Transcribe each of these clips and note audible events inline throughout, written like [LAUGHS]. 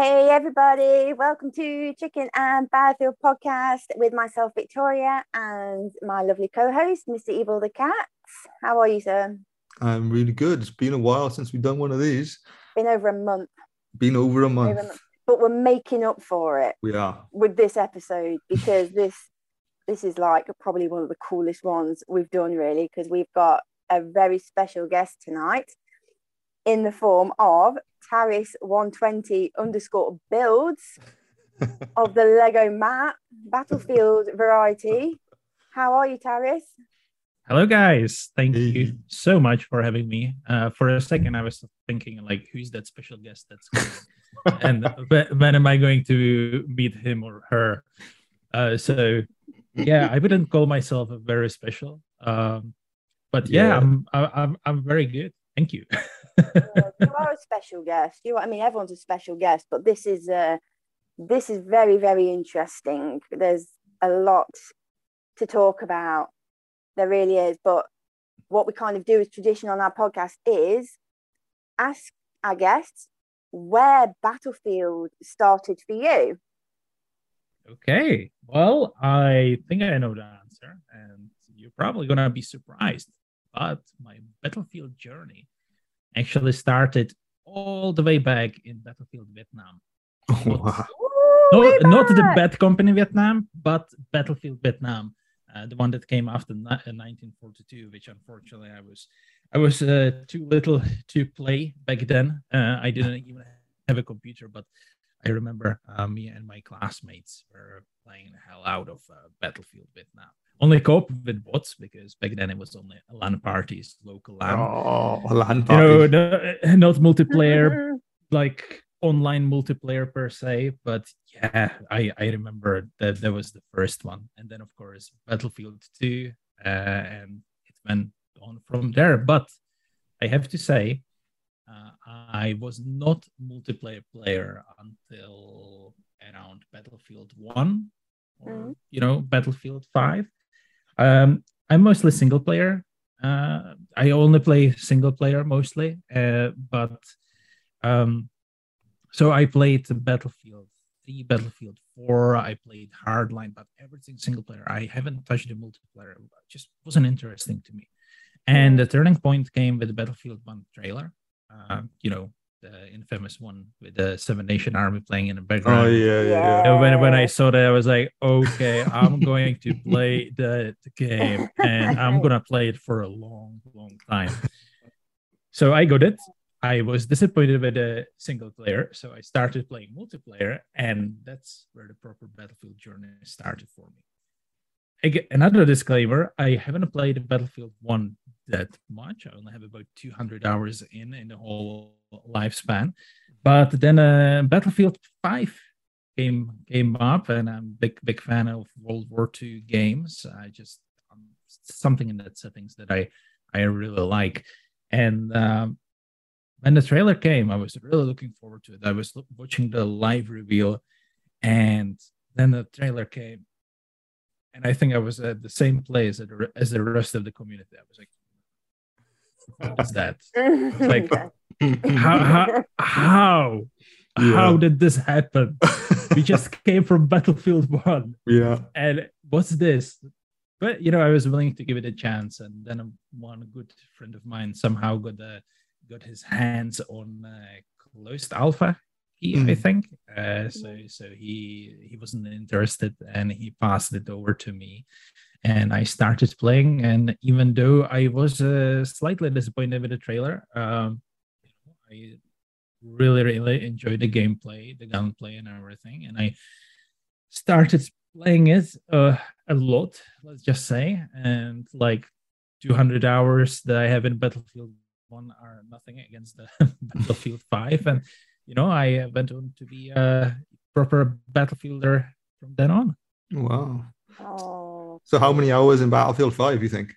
Hey, everybody, welcome to Chicken and Battlefield podcast with myself, Victoria, and my lovely co host, Mr. Evil the Cat. How are you, sir? I'm really good. It's been a while since we've done one of these. Been over a month. Been over a month. Over a month. But we're making up for it. We are. With this episode because this this is like probably one of the coolest ones we've done, really, because we've got a very special guest tonight in the form of Taris 120 underscore builds [LAUGHS] of the Lego map Battlefield variety. How are you, Taris? Hello, guys. Thank hey. you so much for having me. Uh, for a second, I was thinking, like, who's that special guest that's coming? [LAUGHS] and when am I going to meet him or her? Uh, so, yeah, I wouldn't call myself a very special, um, but yeah, yeah. I'm, I'm I'm very good. Thank you. [LAUGHS] you are a special guest. You, know I mean, everyone's a special guest, but this is uh, this is very very interesting. There's a lot to talk about there really is. But what we kind of do as tradition on our podcast is ask our guests where Battlefield started for you. Okay. Well, I think I know the answer, and you're probably going to be surprised. But my Battlefield journey actually started all the way back in Battlefield Vietnam. wow. Not, not the Bad Company Vietnam, but Battlefield Vietnam uh, the one that came after 1942, uh, which unfortunately I was I was uh, too little to play back then. Uh, I didn't even have a computer, but I remember uh, me and my classmates were playing the hell out of uh, Battlefield Vietnam. Only cope with bots because back then it was only LAN parties, local LAN. Oh, LAN parties. You know, no, not multiplayer like online multiplayer per se, but yeah, I, I remember that that was the first one. And then, of course, Battlefield 2, uh, and it went on from there. But I have to say, uh, I was not multiplayer player until around Battlefield 1 or, mm. you know, Battlefield 5. Um, I'm mostly single player. Uh, I only play single player mostly, uh, but um, so I played Battlefield 3, Battlefield 4. I played Hardline, but everything single player. I haven't touched the multiplayer. It just wasn't interesting to me. And the turning point came with the Battlefield 1 trailer. Uh, you know, the infamous one with the Seven Nation Army playing in the background. Oh yeah, yeah. yeah. when when I saw that, I was like, okay, I'm going to [LAUGHS] play the, the game, and I'm [LAUGHS] gonna play it for a long, long time. So I got it. I was disappointed with the single player, so I started playing multiplayer, and that's where the proper Battlefield journey started for me. Again, another disclaimer: I haven't played Battlefield One that much. I only have about 200 hours in in the whole lifespan. But then uh, Battlefield Five came came up, and I'm big big fan of World War II games. I just um, something in that settings that I I really like, and um, when the trailer came, I was really looking forward to it. I was watching the live reveal, and then the trailer came, and I think I was at the same place as the rest of the community. I was like, "What is that?" [LAUGHS] like, how [LAUGHS] how how, yeah. how did this happen? we just [LAUGHS] came from Battlefield One. Yeah, and what's this? But you know, I was willing to give it a chance, and then one good friend of mine somehow got the got his hands on uh, closed alpha key, mm. I think. Uh, so so he he wasn't interested, and he passed it over to me, and I started playing. And even though I was uh, slightly disappointed with the trailer, um, I really really enjoyed the gameplay, the gunplay, and everything. And I started playing it uh, a lot, let's just say, and like 200 hours that I have in Battlefield one are nothing against the [LAUGHS] Battlefield 5. And, you know, I went on to be a proper Battlefielder from then on. Wow. Oh. So, how many hours in Battlefield 5, you think?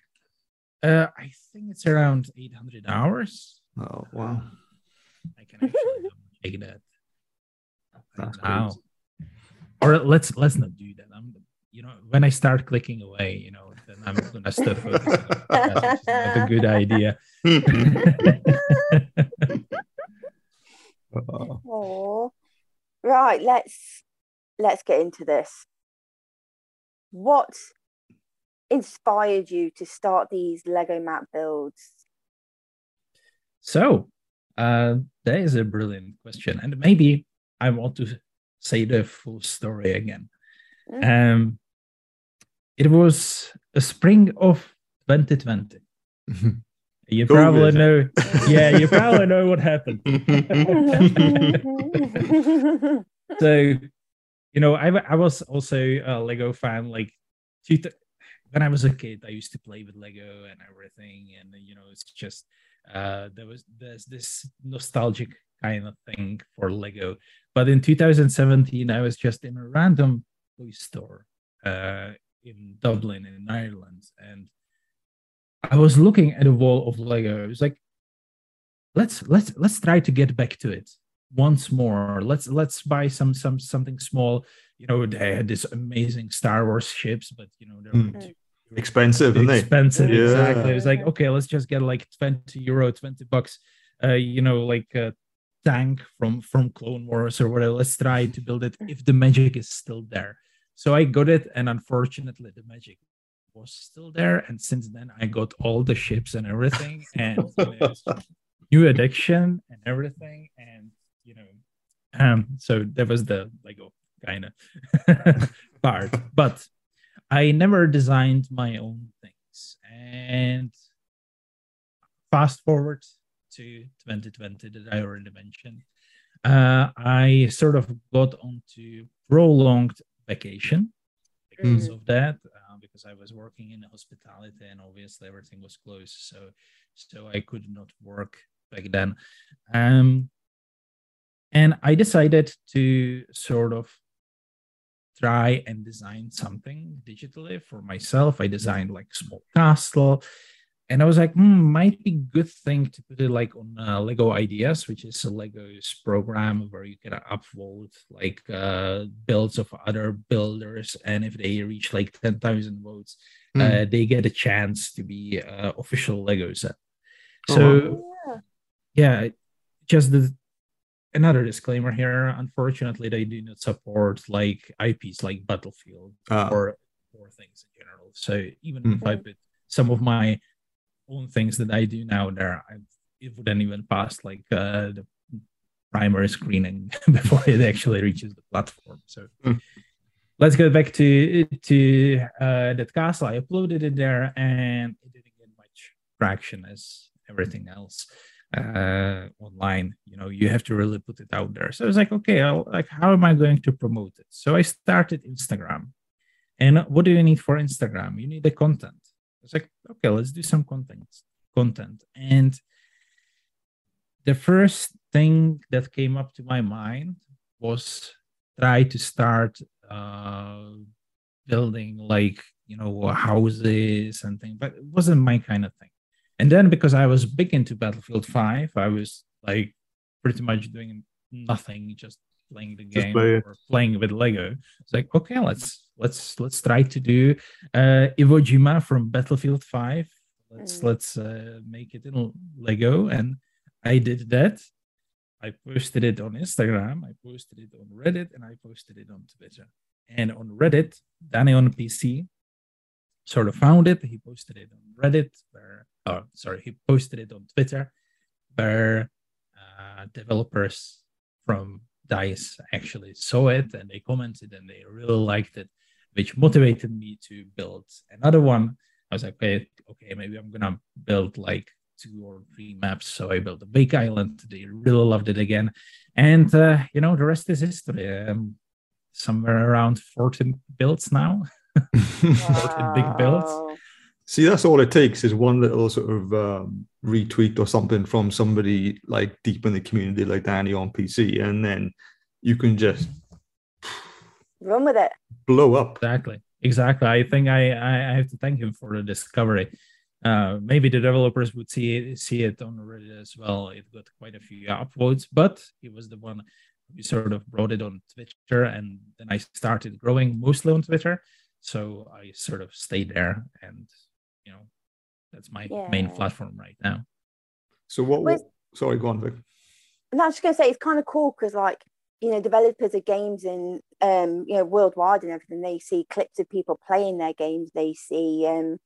Uh, I think it's around 800 hours. Oh, wow. I can actually [LAUGHS] take that. Wow. Or let's let's not do that. I'm you know when I start clicking away, you know, then I'm gonna stop focusing. That's not a good idea. [LAUGHS] [LAUGHS] oh. right, let's let's get into this. What inspired you to start these Lego map builds? So, uh, that is a brilliant question, and maybe I want to say the full story again. Mm. Um, it was a spring of 2020. [LAUGHS] You probably know, [LAUGHS] yeah, you probably know what happened. [LAUGHS] so, you know, I, I was also a Lego fan. Like, when I was a kid, I used to play with Lego and everything, and you know, it's just uh, there was there's this nostalgic kind of thing for Lego. But in 2017, I was just in a random toy store uh, in Dublin, in Ireland, and I was looking at a wall of Lego. It was like, let's let's let's try to get back to it once more. Let's let's buy some some something small. You know, they had this amazing Star Wars ships, but you know they're mm. too expensive, too expensive. Yeah. Exactly. It was like, okay, let's just get like 20 euro, 20 bucks. Uh, you know, like a tank from from Clone Wars or whatever. Let's try to build it if the magic is still there. So I got it, and unfortunately, the magic was still there. And since then, I got all the ships and everything, and [LAUGHS] new addiction and everything, and you know, um, so that was the Lego kind of [LAUGHS] part. But I never designed my own things, and fast forward to 2020 that I already mentioned. Uh, I sort of got onto prolonged vacation because mm. of that uh, because i was working in hospitality and obviously everything was closed so so i could not work back then um and i decided to sort of try and design something digitally for myself i designed like small castle and I was like, hmm, might be good thing to put it like on uh, Lego Ideas, which is a Lego's program where you can upvote like uh, builds of other builders, and if they reach like ten thousand votes, mm. uh, they get a chance to be uh, official Lego set. Oh, so, oh, yeah. yeah, just the another disclaimer here. Unfortunately, they do not support like IPs like Battlefield ah. or or things in general. So even mm. if I put some of my own things that I do now there, I, it wouldn't even pass like uh, the primary screening [LAUGHS] before it actually reaches the platform. So mm. let's go back to to uh, that castle. I uploaded it there, and it didn't get much traction as everything else uh, online. You know, you have to really put it out there. So I was like, okay, I'll, like, how am I going to promote it? So I started Instagram. And what do you need for Instagram? You need the content was like, okay, let's do some content. Content. And the first thing that came up to my mind was try to start uh, building like you know houses and things, but it wasn't my kind of thing. And then because I was big into Battlefield Five, I was like pretty much doing nothing, just playing the game play or playing with Lego. It's like, okay, let's let's let's try to do uh Iwo Jima from Battlefield 5. Let's mm. let's uh, make it in Lego. And I did that. I posted it on Instagram, I posted it on Reddit, and I posted it on Twitter. And on Reddit, Danny on PC sort of found it. He posted it on Reddit, where oh sorry, he posted it on Twitter, where uh, developers from dice actually saw it and they commented and they really liked it, which motivated me to build another one. I was like, okay, okay, maybe I'm gonna build like two or three maps. So I built a big island. They really loved it again, and uh, you know the rest is history. Um, somewhere around 14 builds now, wow. [LAUGHS] 14 big builds. See, that's all it takes is one little sort of um, retweet or something from somebody like deep in the community, like Danny on PC, and then you can just run with it, blow up. Exactly, exactly. I think I I have to thank him for the discovery. Uh, maybe the developers would see it, see it on Reddit as well. It got quite a few upvotes, but he was the one who sort of brought it on Twitter, and then I started growing mostly on Twitter. So I sort of stayed there and you know that's my yeah. main platform right now so what, what sorry go on Vic. no, I was just gonna say it's kind of cool because like you know developers of games and um you know worldwide and everything they see clips of people playing their games they see um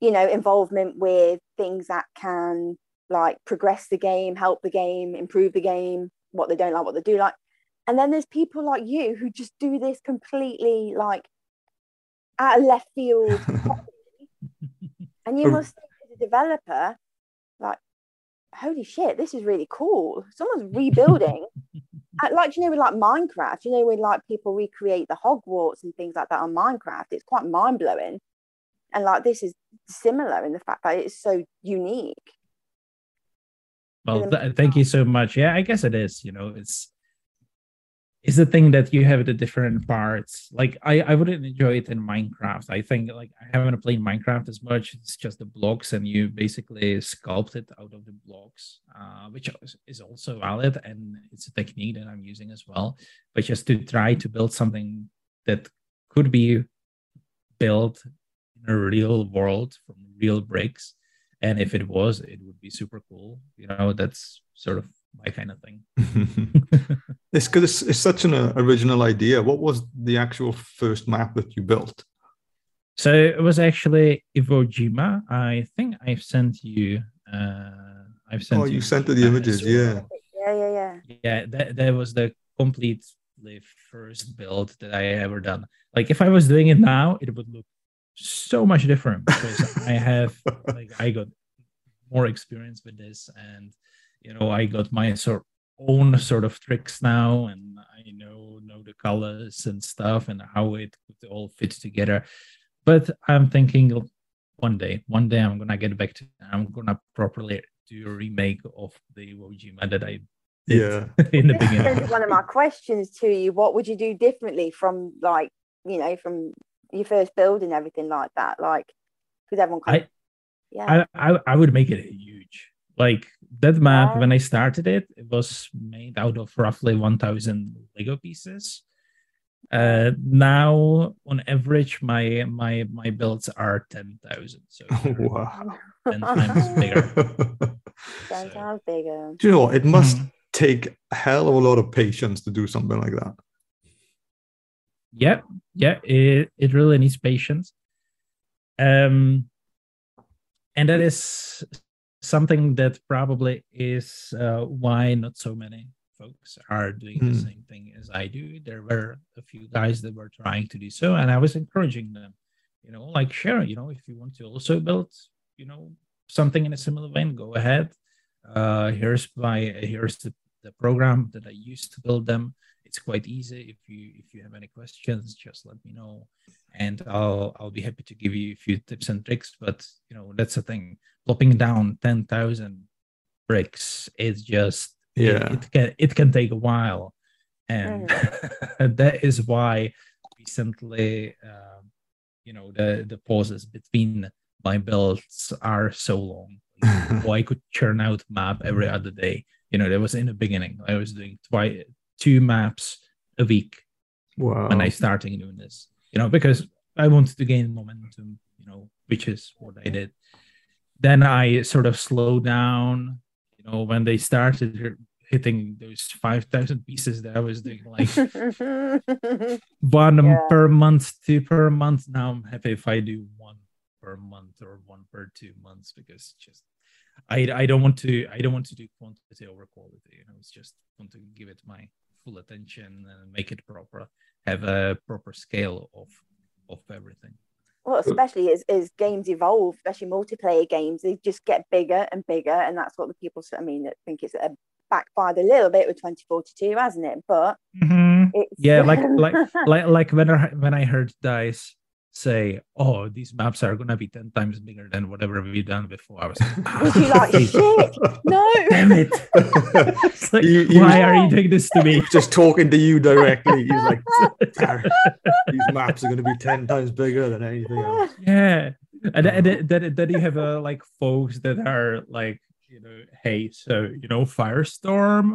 you know involvement with things that can like progress the game help the game improve the game what they don't like what they do like and then there's people like you who just do this completely like out of left field [LAUGHS] and you oh. must think as a developer like holy shit this is really cool. Someone's rebuilding. [LAUGHS] Uh, like you know with like minecraft you know when like people recreate the hogwarts and things like that on minecraft it's quite mind-blowing. And like this is similar in the fact that it's so unique. Well th- thank you so much. Yeah i guess it is you know it's is the thing that you have the different parts. Like I, I wouldn't enjoy it in Minecraft. I think like I haven't played Minecraft as much. It's just the blocks, and you basically sculpt it out of the blocks, uh, which is also valid, and it's a technique that I'm using as well. But just to try to build something that could be built in a real world from real bricks, and if it was, it would be super cool. You know, that's sort of my kind of thing. [LAUGHS] it's because it's, it's, such an uh, original idea. What was the actual first map that you built? So it was actually Iwo Jima. I think I've sent you. Uh, I've sent. Oh, you, you sent the images, yeah. Yeah, yeah, yeah. Yeah, that that was the completely first build that I ever done. Like if I was doing it now, it would look so much different because I have [LAUGHS] like I got more experience with this and you know i got my sort own sort of tricks now and i know know the colors and stuff and how it could all fit together. But i'm thinking one day one day i'm gonna get back to i'm gonna properly do a remake of the Iwo Jima that i yeah. [LAUGHS] in the beginning. One of my questions to you. What would you do differently from like you know from your first build and everything like that? Like because everyone kind I, of, yeah. I, I i would make it huge. Like that map, when I started it, it was made out of roughly 1,000 Lego pieces. Uh, now, on average, my my my builds are 10,000. So [LAUGHS] wow. 10 times bigger. [LAUGHS] 10 times bigger. Do you know what? It must mm-hmm. take a hell of a lot of patience to do something like that. Yeah, yeah, it, it really needs patience. Um, and that is something that probably is uh, why not so many folks are doing mm. the hmm. same thing as I do. There were a few guys that were trying to do so, and I was encouraging them. You know, like share. You know, if you want to also build, you know, something in a similar vein, go ahead. Uh, here's my here's the, the program that I used to build them. It's quite easy. If you if you have any questions, just let me know, and I'll I'll be happy to give you a few tips and tricks. But you know, that's the thing. Plopping down 10,000 bricks is just yeah. it, it, can it can take a while. And mm. [LAUGHS] that is why recently uh, you know the the pauses between my builds are so long. [LAUGHS] So i could churn out map every other day. You know that was in the beginning. I was doing twice two maps a week wow. when i started doing this you know because i wanted to gain momentum you know which is what i did then I sort of slowed down. You know, when they started hitting those five thousand pieces that I was doing, like [LAUGHS] one yeah. per month, two per month. Now I'm happy if I do one per month or one per two months because just I I don't want to I don't want to do quantity over quality. You know, it's just want to give it my full attention and make it proper, have a proper scale of of everything. Well especially as, as games evolve especially multiplayer games they just get bigger and bigger and that's what the people i mean i think it's a backfired a little bit with 2042 hasn't it? But mm-hmm. yeah like [LAUGHS] like like like when i when i heard dice say, "Oh, these maps are gonna be ten times bigger than whatever we've done before." I was like, [LAUGHS] "Was you like shit? No, damn it! [LAUGHS] like, you, you, why are you doing this to me?" [LAUGHS] Just talking to you directly. He's like, "These maps are gonna be ten times bigger than anything else." Yeah, and then, then, then you have uh, like folks that are like you know, hey, so you know, Firestorm,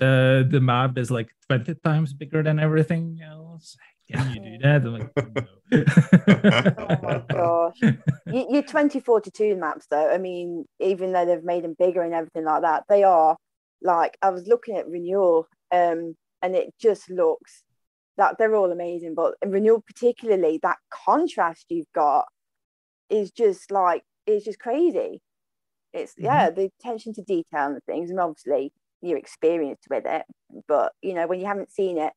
uh, the map is like 20 times bigger than everything else can you do that? I'm like, [LAUGHS] no. oh my [LAUGHS] gosh. Your 2042 maps, though, I mean, even though they've made them bigger and everything like that, they are like, I was looking at renewal um, and it just looks that they're all amazing. But in renewal, particularly that contrast you've got is just like it's just crazy. It's mm-hmm. yeah, the attention to detail and things, and obviously you're experienced with it. But you know, when you haven't seen it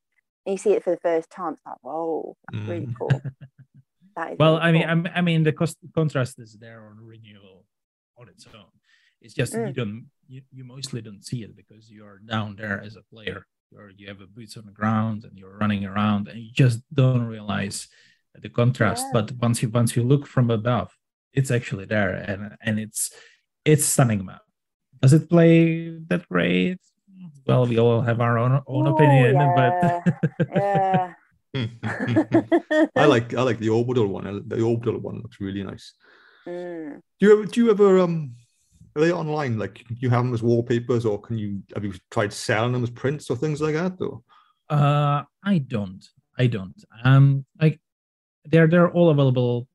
and you see it for the first time, it's like, whoa, that's mm. really cool. [LAUGHS] that is well, really I mean, cool. I mean, the cost, contrast is there on renewal on its own. It's just mm. you don't, you, you mostly don't see it because you're down there as a player, or you have a boots on the ground and you're running around, and you just don't realize the contrast. Yeah. But once you once you look from above, it's actually there, and and it's it's stunning map. Does it play that great? Well, we all have our own own Ooh, opinion, yeah. but yeah. [LAUGHS] [LAUGHS] I like I like the orbital one. The orbital one looks really nice. Mm. Do you ever do you ever um are they online? Like you have them as wallpapers, or can you have you tried selling them as prints or things like that? Or uh, I don't. I don't. Um, like they're they're all available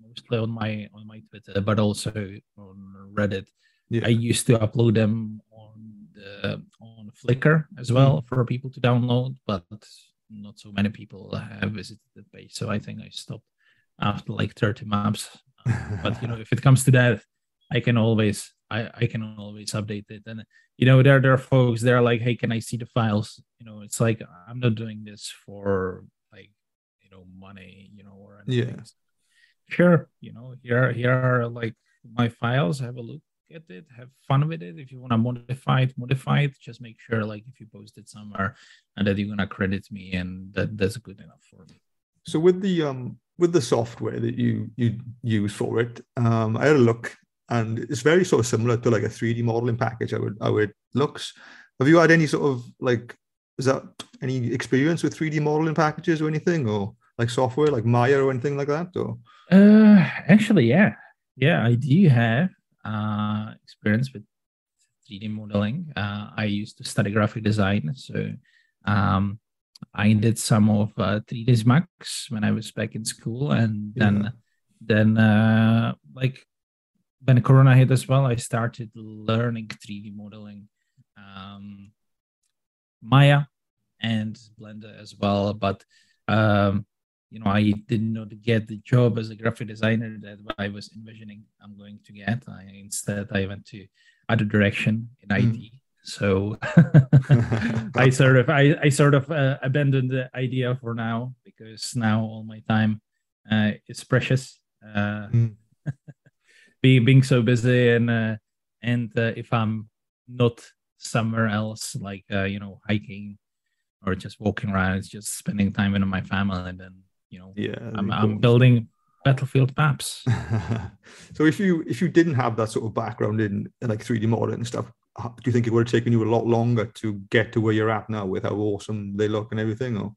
mostly on my on my Twitter, but also on Reddit. Yeah. I used to upload them on on Flickr as well mm. for people to download, but not so many people have visited the page. So I think I stopped after like 30 maps. [LAUGHS] but you know, if it comes to that, I can always I, I can always update it. And you know, there there are folks they're like, hey, can I see the files? You know, it's like I'm not doing this for like you know money, you know, or anything. Yeah. Sure, you know, here here are like my files. Have a look at it, have fun with it. If you want to modify it, modify it. Just make sure like if you post it somewhere and that you're gonna credit me and that that's good enough for me. So with the um with the software that you you use for it, um, I had a look and it's very sort of similar to like a 3D modeling package. I would how it looks. Have you had any sort of like is that any experience with 3D modeling packages or anything or like software like Maya or anything like that? Or uh actually yeah. Yeah, I do have uh, experience with 3D modeling. Uh, I used to study graphic design, so um, I did some of uh, 3ds Max when I was back in school, and then yeah. then uh, like when Corona hit as well, I started learning 3D modeling, um, Maya and Blender as well. But um, you know, I did not get the job as a graphic designer that I was envisioning I'm going to get. I instead I went to other direction in mm. IT. So [LAUGHS] [LAUGHS] I sort of I, I sort of uh, abandoned the idea for now because now all my time uh, is precious. Uh, [LAUGHS] mm. being being so busy and uh, and uh, if I'm not somewhere else like uh, you know hiking or just walking around, it's just spending time with my family and then you know yeah i'm, I'm building battlefield maps. [LAUGHS] So if you if you didn't have that sort of background in, in like 3d modeling and stuff do you think it would have taken you a lot longer to get to where you're at now with how awesome they look and everything or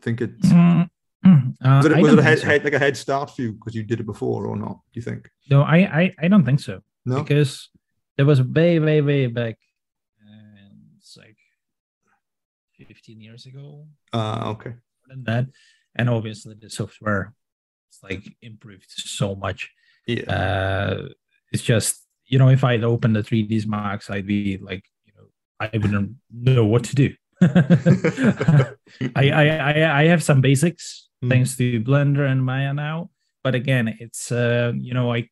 think it's mm, mm, uh, was it, was it a head, so. head, like a head start for you because you did it before or not do you think? No i i, I don't think so. No? Because there was way way way back and it's like 15 years ago. Uh okay. Than that and obviously the software it's like improved so much. Yeah. Uh, it's just you know if i'd opened the 3ds max i'd be like you know i wouldn't know what to do. [LAUGHS] [LAUGHS] I, I i i have some basics mm. thanks to blender and maya now. But again it's uh you know i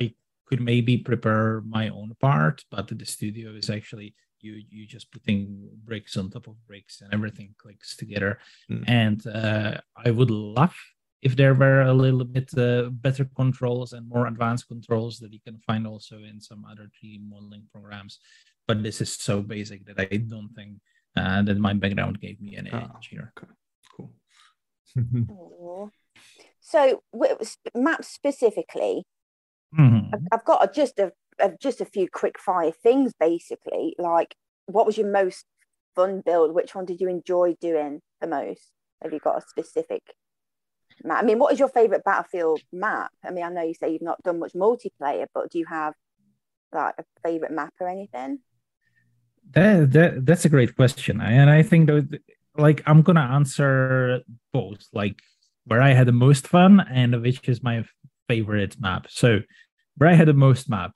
i could maybe prepare my own part but the studio is actually you you just putting bricks on top of bricks and everything clicks together mm. and uh, i would love if there were a little bit uh, better controls and more advanced controls that you can find also in some other 3d modeling programs but this is so basic that i don't think uh, that my background gave me an edge here okay. cool so maps specifically mm-hmm. i've got a, just a just a few quick fire things basically. Like what was your most fun build? Which one did you enjoy doing the most? Have you got a specific map? I mean what is your favorite battlefield map? I mean i know you say you've not done much multiplayer but do you have like a favorite map or anything? That, that that's a great question. And i think that like i'm gonna answer both like where i had the most fun and which is my favorite map. So where i had the most map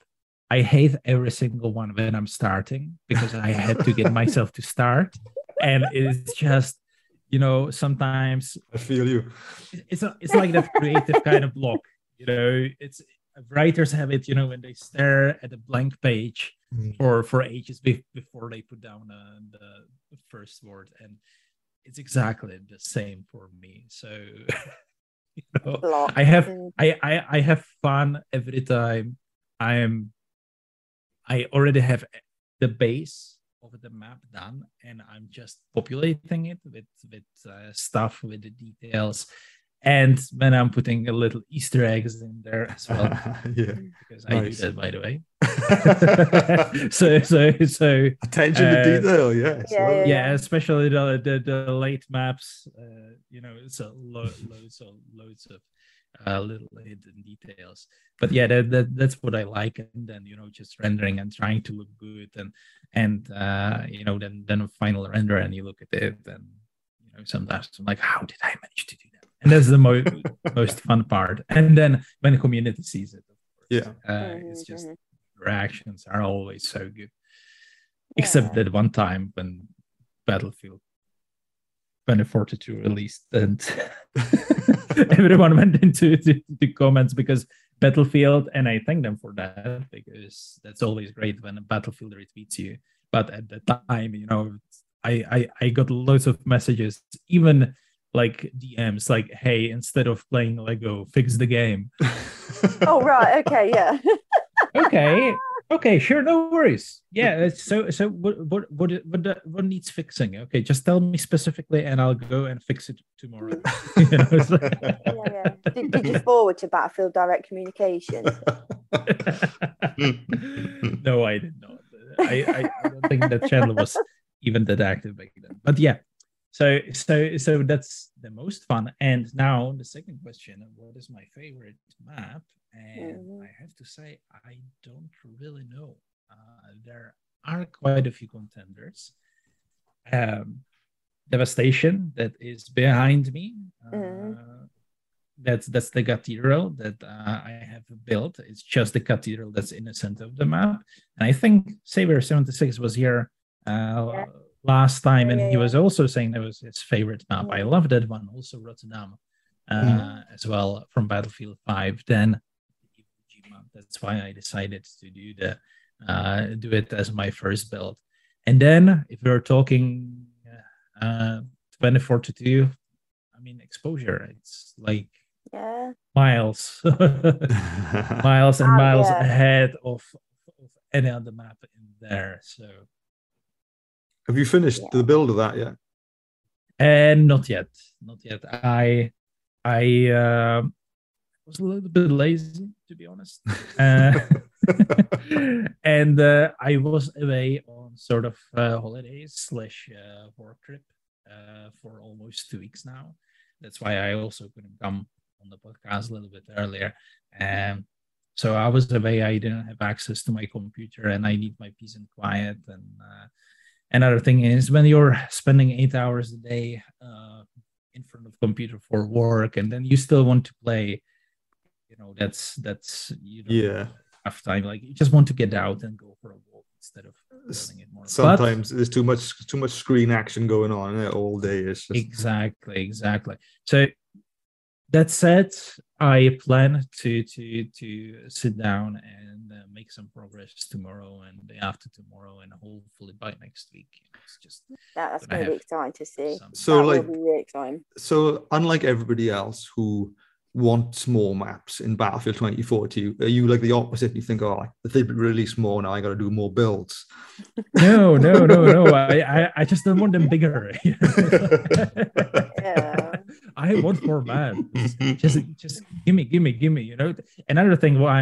I hate every single one when I'm starting because I had to get [LAUGHS] myself to start. and it's just you know sometimes I feel you. it's a, it's like that creative kind of block you know it's writers have it you know when they stare at a blank page Mm. for for ages be, before they put down uh, the first word and it's exactly the same for me so [LAUGHS] you know i have. I, I i have fun every time i am i already have the base of the map done and i'm just populating it with with uh, stuff with the details and then i'm putting a little easter eggs in there as well [LAUGHS] yeah. because i do that by the way [LAUGHS] [LAUGHS] so so so Attention to Uh, detail, yes. Yeah, love it. yeah especially the the, the late maps uh, you know it's a lo- loads of loads of uh, little hidden details. But yeah that, that that's what i like. And then you know just rendering and trying to look good and and uh you know then then a final render and you look at it and you know sometimes i'm like how did i manage to do that? And that's the mo- [LAUGHS] most fun part. And then when the community sees it of course Yeah. uh, it's Mhm, just reactions are always so good. Except that one time when battlefield 2042 released and [LAUGHS] [LAUGHS] everyone went into the, the comments because battlefield and i thank them for that because that's always great when a battlefield retweets you. But at the time you know i i, I got loads of messages even like dms like hey instead of playing lego fix the game. [LAUGHS] Oh right, okay, yeah. okay okay sure no worries. Yeah uh, so so what what what what, uh, what needs fixing? Okay just tell me specifically and i'll go and fix it tomorrow. [LAUGHS] [LAUGHS] You know, it's like- yeah, yeah. Did, did you forward to Battlefield Direct Communication? [LAUGHS] no i did not. I, I i don't think that channel was even that active back then. But yeah so so so that's the most fun and now the second question what is my favorite map and Mhm. i have to say i don't really know uh, there are quite a few contenders um devastation that is behind me uh, Mhm. that's that's the cathedral that uh, I have built. It's just the cathedral that's in the center of the map. And I think Saber seventy six was here uh, Yeah. Last time, and Yeah, he was also saying that was his favorite map. I Mhm. love that one. Also Rotterdam uh, Mhm. as well from Battlefield Five. Then the Iwo Jima. that's why I decided to do the uh, do it as my first build. And then if we're talking uh, twenty four to two. I mean, exposure. It's like Yeah. miles, [LAUGHS] [LAUGHS] miles and Oh, miles yeah. ahead of, of any other map in there. So, Have you finished Yeah. the build of that yet? and not yet, not yet. I, I um was a little bit lazy to be honest, [LAUGHS] uh, [LAUGHS] and uh, I was away on sort of uh, holidays slash uh, work trip uh, for almost two weeks now. That's why I also couldn't come on the podcast a little bit earlier. And so I was away. I didn't have access to my computer, and I need my peace and quiet. And uh, another thing is when you're spending eight hours a day uh, in front of computer for work, and then you still want to play. You know, that's that's you know Yeah. have time. Like you just want to get out and go for a walk instead of it more. But- Sometimes there's too much too much screen action going on all day. It's just exactly exactly so that said i plan to to to sit down and uh, make some progress tomorrow and the after tomorrow and hopefully by next week it's just That, that's But going to be exciting to see. some- so that like will be really exciting. so unlike everybody else who wants more maps in Battlefield 2042, are you like the opposite? You think, oh, if they release more now, I got to do more builds. no no no no I, I i just don't want them bigger Yeah. [LAUGHS] [LAUGHS] i want more maps just just give me give me give me you know another thing why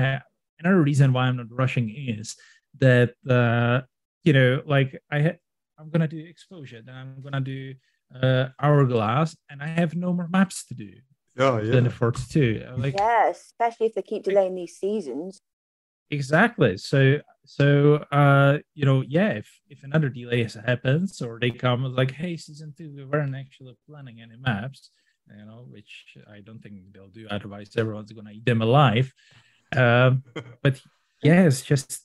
another reason why i'm not rushing is that uh you know like i ha- i'm gonna do exposure then i'm gonna do uh hourglass and i have no more maps to do Oh yeah. than the 42 like yeah, especially if they keep delaying these seasons. exactly so so uh you know yeah if if another delay happens or they come like hey season two we weren't actually planning any maps you know which i don't think they'll do otherwise everyone's gonna eat them alive um [LAUGHS] but yeah it's just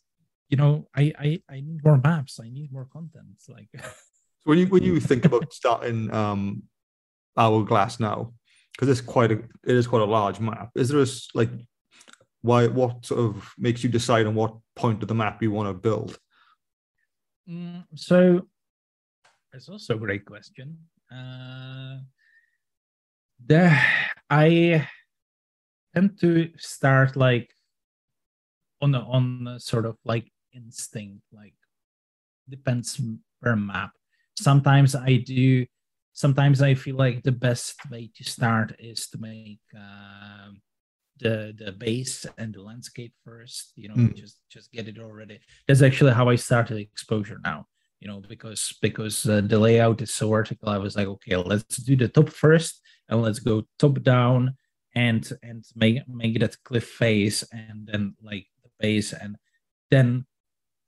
you know i i i need more maps i need more content like when you when you [LAUGHS] think about starting um, Hourglass now, because it's quite a it is quite a large map. Is there a like why what sort of makes you decide on what point of the map you want to build? Mm, so it's also a great question. Uh, I tend to start like on a, on a sort of like instinct, like depends per map. Sometimes I do. Sometimes I feel like the best way to start is to make um, the the base and the landscape first. You know, Mm. just just get it already. That's actually how I started exposure now. You know, because because uh, the layout is so vertical, I was like, okay, let's do the top first, and let's go top down and and make make that cliff face, and then like the base, and then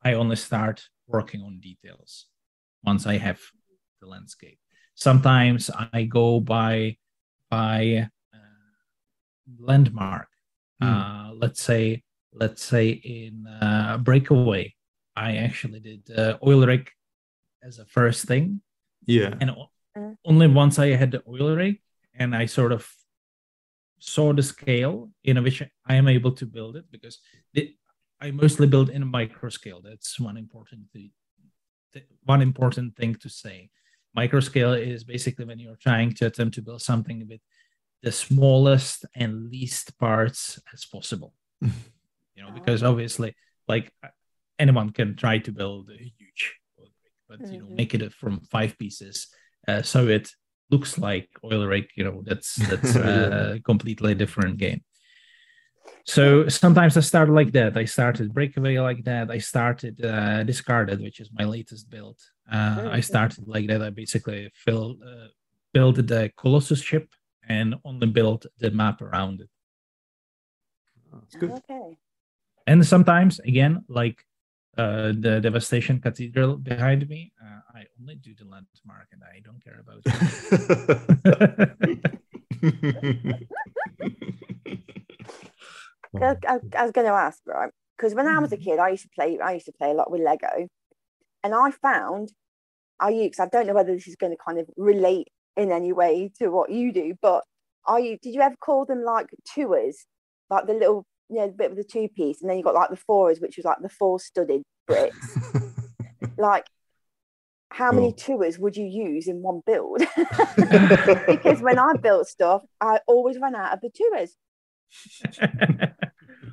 I only start working on details once I have the landscape. Sometimes I go by by uh, landmark. Hmm. Uh, let's say let's say in uh, Breakaway, I actually did uh, oil rig as a first thing, Yeah. and Mm. only once I had the oil rig and I sort of saw the scale in which I am able to build it because I mostly build in a micro scale. That's one important thing. One important thing to say. Micro scale is basically when you're trying to attempt to build something with the smallest and least parts as possible. [LAUGHS] you know, because obviously, like anyone can try to build a huge, but you know, Mhm. make it from five pieces uh, so it looks like oil rig. You know, that's [LAUGHS] that's a completely different game. So sometimes I start like that. I started breakaway like that. I started uh, discarded, which is my latest build. Uh, I started like that. I basically fill, uh, built the Colossus ship and only built the map around it. That's good. Okay. And sometimes, again, like uh, the Devastation Cathedral behind me, uh, I only do the landmark and I don't care about it. [LAUGHS] 'Cause I, I was going to ask, right? Because when I was a kid, I used to play. I used to play a lot with Lego, and I found I use. I don't know whether this is going to kind of relate in any way to what you do, but are you? Did you ever call them like tours, like the little, you know, bit of the two piece, and then you got like the fours, which was like the four studded bricks. [LAUGHS] like, how many tours would you use in one build? [LAUGHS] because when I built stuff, I always ran out of the tours.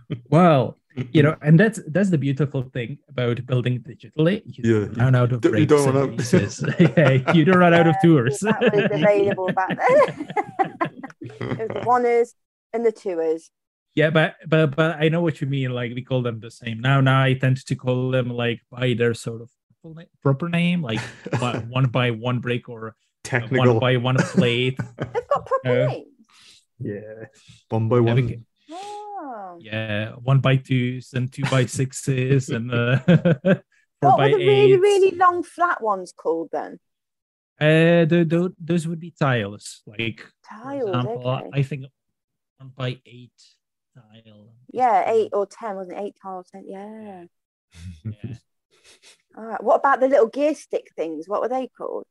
[LAUGHS] well, you know, and that's that's the beautiful thing about building digitally. You Yeah, don't run out of don't- you bricks don't and run out. pieces. yeah, you don't run out of tours. That was available back then. it was the oneers and the twos. Yeah, but but but I know what you mean. Like we call them the same now. Now I tend to call them like by their sort of proper name, like [LAUGHS] one one by one brick or Technical. one by one plate. [LAUGHS] They've got proper Uh, names. yeah. One by Yeah, one. we- Oh. yeah, one by twos and two by sixes and uh, [LAUGHS] four What by were the really, eights. really long flat ones called then? Uh, the, the, those would be tiles. Like Tiles, example, okay. I think one by eight tile. Yeah, eight or ten, wasn't it? Eight tiles, ten. Yeah. Yeah. All right. What about the little gear stick things? What were they called?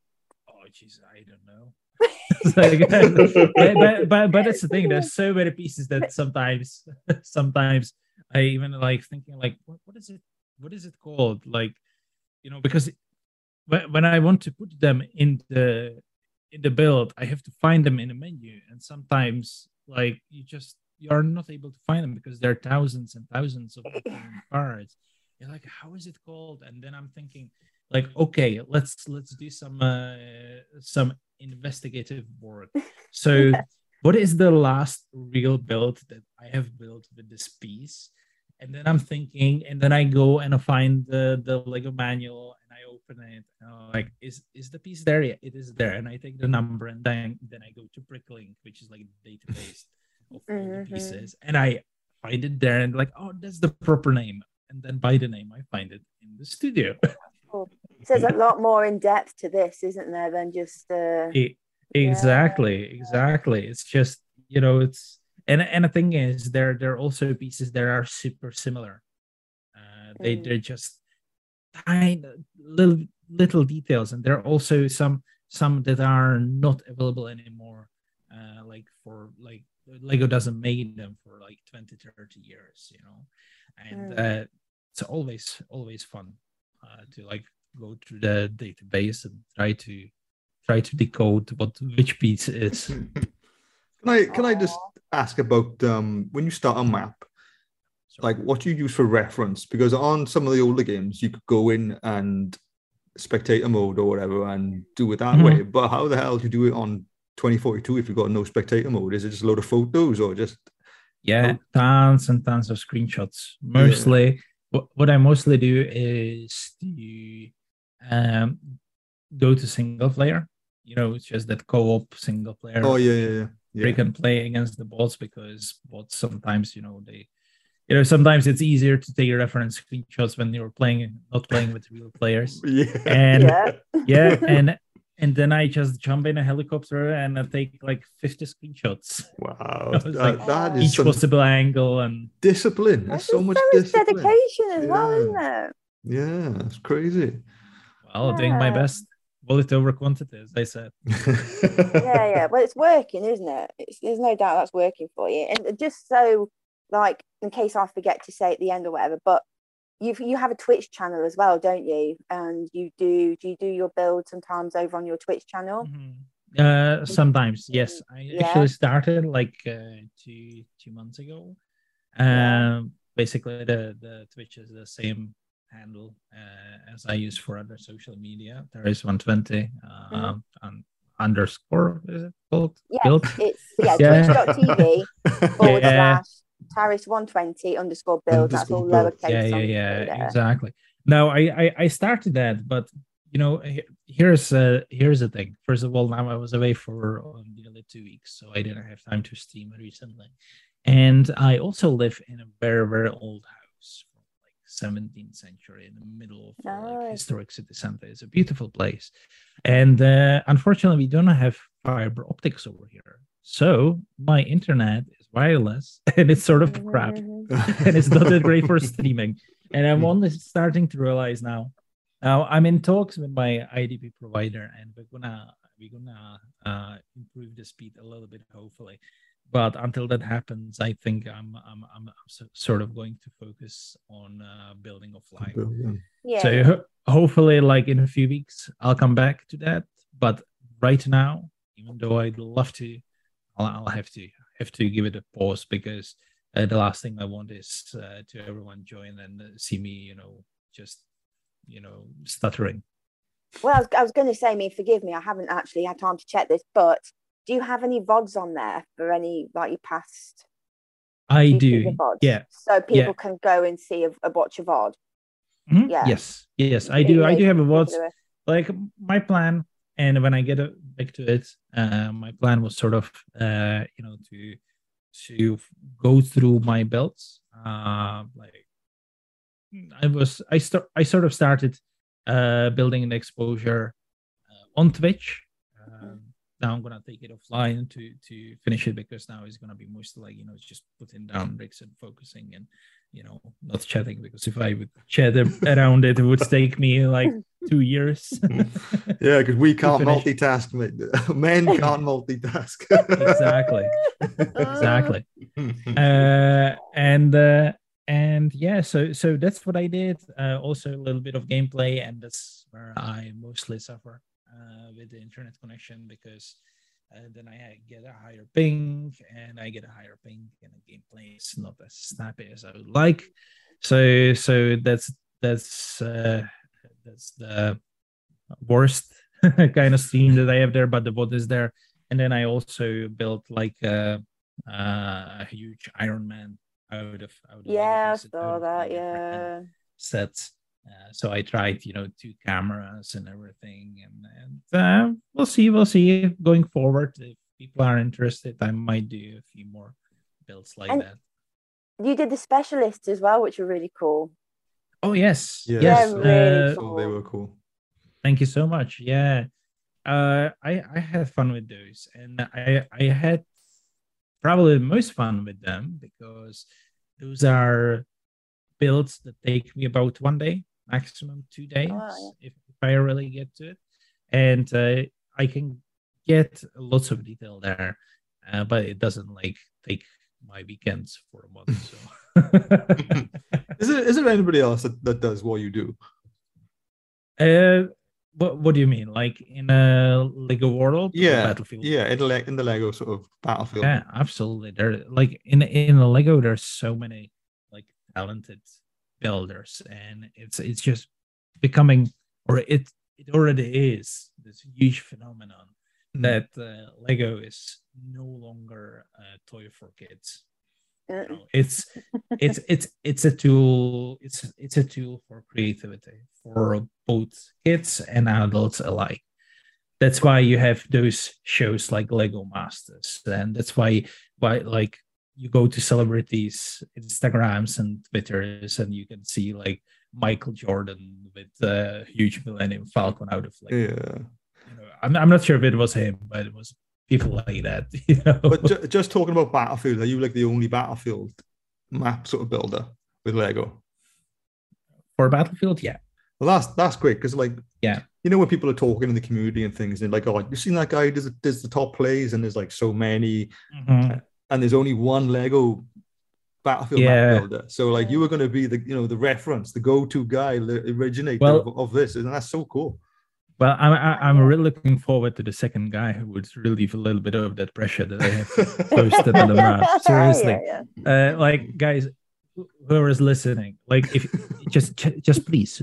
Oh, jeez, I don't know. [LAUGHS] Like- [LAUGHS] but, but, but but that's the thing. There's so [LAUGHS] many pieces that sometimes sometimes I even like thinking like what, what is it what is it called like you know because when when I want to put them in the in the build I have to find them in the menu and sometimes like you just you are not able to find them because there are thousands and thousands of [LAUGHS] cards. You're like, how is it called? And then I'm thinking, like, okay, let's let's do some uh, some investigative work. So, [LAUGHS] what is the last real build that I have built with this piece? And then I'm thinking, and then I go and I find the the Lego manual and I open it. And I'm like, is is the piece there? Yeah, it is there. And I take the number and then then I go to Bricklink, which is like database [LAUGHS] of Mhm. pieces, and I find it there and like, oh, that's the proper name. And then by the name, I find it in the studio. So there's a lot more in depth to this, isn't there, than just uh, E- exactly exactly it's just you know it's and and the thing is there there are also pieces that are super similar uh they Mm. they're just tiny little little details, and there are also some some that are not available anymore. Uh, like for like Lego doesn't make them for like 20, 30 years, you know, and Mm. uh, it's always always fun uh, to like go through the database and try to try to decode what which piece is. [LAUGHS] Can I can I just ask about um, when you start a map, So- like what you use for reference? Because on some of the older games, you could go in and spectator mode or whatever and do it that Mhm. way. But how the hell do you do it on 2042 if you've got no spectator mode? Is it just a load of photos or just yeah Oh. tons and tons of screenshots mostly what, what i mostly do is to um go to single player you know it's just that co-op single player oh yeah yeah yeah where you yeah can play against the bots because bots sometimes you know they you know sometimes it's easier to take reference screenshots when you're playing not playing with real players [LAUGHS] yeah and Yeah. yeah and and then i just jump in a helicopter and I take like 50 screenshots wow [LAUGHS] It's that, like that Oh. each possible angle and discipline That's that's so much so discipline dedication as well, isn't it? yeah that's crazy Well, doing my best. Quality over quantity, as I said. [LAUGHS] yeah, yeah. Well, it's working, isn't it? It's, there's no doubt that's working for you. And just so, like, in case I forget to say at the end or whatever, but you you have a Twitch channel as well, don't you? And you do do you do your build sometimes over on your Twitch channel? Uh, sometimes, yes. I Yeah. actually started like uh, two two months ago. Um, Yeah. basically the the Twitch is the same handle uh, as I use for other social media. There is 120 um, and underscore is it called? Yeah, Build? it's [LAUGHS] yeah, Yeah. twitch.tv [LAUGHS] forward Yeah. Slash Taris120 underscore build. That's all lowercase. yeah, yeah, yeah, exactly. Now I, I I started that, but you know, here's uh here's the thing. First of all, now I was away for um, nearly two weeks, so I didn't have time to stream recently, and I also live in a very very old house from like 17th century in the middle of like historic city center. It's a beautiful place, and uh, unfortunately, we don't have fiber optics over here. So my internet wireless, [LAUGHS] and it's sort of crap and it's not that great for [LAUGHS] streaming. And I'm only starting to realize now. Now I'm in talks with my IDP provider, and we're gonna we're gonna uh, improve the speed a little bit, hopefully. But until that happens, I think I'm I'm I'm sort of going to focus on uh, building offline. yeah. So hopefully, like in a few weeks, I'll come back to that. But right now, even though I'd love to, I'll, I'll have to have to give it a pause because uh, the last thing I want is uh, to everyone join and uh, see me, you know, just you know, stuttering. Well, I was, was going to say, I mean, forgive me, I haven't actually had time to check this, but do you have any VODs on there for any, like your past I do, yeah. So people yeah. can go and see a, a watch a VOD. Mhm. Yeah. Yes, yes, I do. I do have a. VODs. like my plan and when i get back to it uh, my plan was sort of uh, you know to to go through my belts uh, like i was i start i sort of started uh, building an exposure uh, on twitch um, now i'm gonna take it offline to to finish it because now it's gonna be mostly like you know just putting down bricks and focusing and you know not chatting because if i would chat around it it would take me like two years. [LAUGHS] Yeah, because we can't multitask. [LAUGHS] Men [LAUGHS] can't multitask. exactly. Exactly. Uh and uh and yeah so so that's what i did. Uh also a little bit of gameplay and that's where i mostly suffer uh with the internet connection because uh, then I get a higher ping, and I get a higher ping, and the gameplay is not as snappy as I would like. So, so that's that's uh, that's the worst [LAUGHS] kind of stream that I have there. But the bot is there, and then I also built like a, a huge Iron Man out of out of Yeah, I saw that. Yeah. sets. Uh, so I tried, you know, two cameras and everything, and, and uh, we'll see. We'll see going forward. If people are interested, I might do a few more builds like And- that. You did the specialists as well, which were really cool. Oh yes, Yeah. yes. Yeah, really uh, cool. they were cool. Thank you so much. Yeah, uh, I I had fun with those, and I I had probably the most fun with them because those are builds that take me about one day. Maximum two days Oh, yeah. if, if I really get to it, and uh, I can get lots of detail there, uh, but it doesn't like take my weekends for a month. So. [LAUGHS] [LAUGHS] Is there is there anybody else that, that does what you do? uh, what what do you mean? Like in a Lego world? or Yeah, Battlefield. Yeah, in the Le- in the Lego sort of battlefield. Yeah, absolutely. There, like in in the Lego, there's so many like talented builders, and it's it's just becoming, or it it already is this huge phenomenon Mm. that uh, Lego is no longer a toy for kids. You Mm. know, It's [LAUGHS] it's it's it's a tool. It's it's a tool for creativity for both kids and adults alike. That's why you have those shows like Lego Masters, and that's why why like you go to celebrities Instagrams and Twitters, and you can see like Michael Jordan with a huge Millennium Falcon out of like Yeah. you know, I'm I'm not sure if it was him, but it was people like that. [LAUGHS] You know? But ju- just talking about battlefield, are you like the only battlefield map sort of builder with Lego? for Battlefield, yeah. Well, that's that's great because like Yeah. you know when people are talking in the community and things, and like oh, you've seen that guy does does the top plays, and there's like so many, Mhm. And there's only one Lego battlefield Yeah. map builder. So like you were going to be the you know the reference, the go to guy, the originator Well- of, of this, and that's so cool. Well, I'm I- I'm really looking forward to the second guy who would relieve a little bit of that pressure that I have to post it on the map. Seriously, Yeah, yeah. uh, like guys, wh- whoever is listening, like if just just please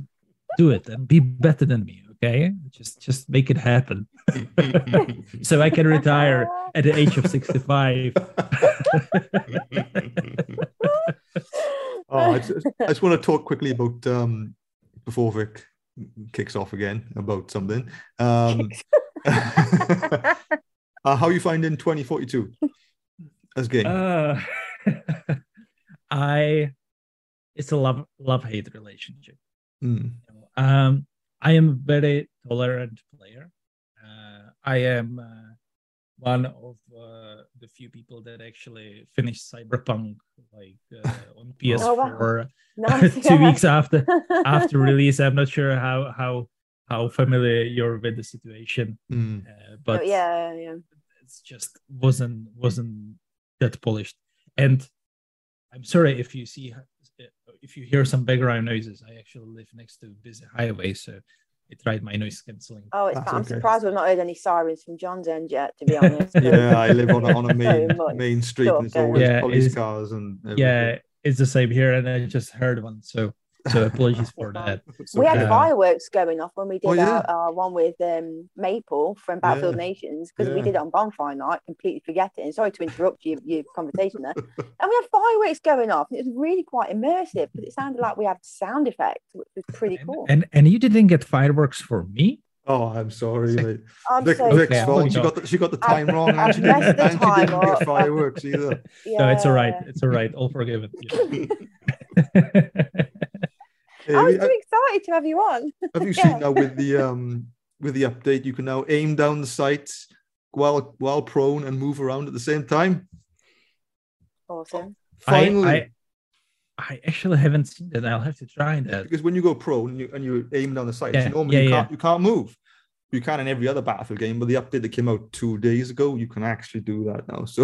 do it and be better than me, okay? Just just make it happen, [LAUGHS] so I can retire at the age of sixty five. Oh, I just, I just want to talk quickly about um, before Vic kicks off again about something. Um, [LAUGHS] uh, how you finding 2042 as game? Uh, [LAUGHS] I, it's a love love hate relationship. Mm, Um, I am a very tolerant player. Uh, I am uh, one of uh, the few people that actually finished Cyberpunk like uh, [LAUGHS] on PS4 Oh, wow. [LAUGHS] Nice, two yeah. weeks after [LAUGHS] after release. I'm not sure how how how familiar you're with the situation, mm. uh, But but yeah, yeah. it's just wasn't wasn't that polished. And I'm sorry if you see if you hear some background noises. I actually live next to a busy highway, so it tried my noise cancelling. Oh, it's That's I'm okay. surprised we've not heard any sirens from John's end yet, to be [LAUGHS] honest. Yeah, I live on a, on a main So main street. And there's always Yeah, police cars and everything. Yeah, it's the same here, and I just heard one. So so apologies for [LAUGHS] that. It's we had. Uh, fireworks going off when we did Oh, yeah. our, our one with um, Maple from Battlefield Yeah. Nations because we did it on bonfire night, completely forgetting. Sorry to interrupt your, your [LAUGHS] conversation there. And we had fireworks going off, and it was really quite immersive because it sounded like we had sound effects, which was pretty And, cool. and and you didn't get fireworks for me. Oh, I'm sorry. mate. I'm Vic, so Vic's Okay, fault. I'll She got the, she got the I've- time wrong, and I've she didn't, the and she time didn't get fireworks either. [LAUGHS] No, it's all right. It's all right. All forgiven. Hey, I was we- too excited to have you on. Have you [LAUGHS] Yeah. seen now with the um with the update? You can now aim down the sights while while prone and move around at the same time. Awesome. Finally, I, I I actually haven't seen that. I'll have to try that. because when you go prone and you, and you aim down the sights, Yeah, normally yeah, you can't you can't move. You can in every other battlefield game, but the update that came out two days ago, you can actually do that now. [LAUGHS] So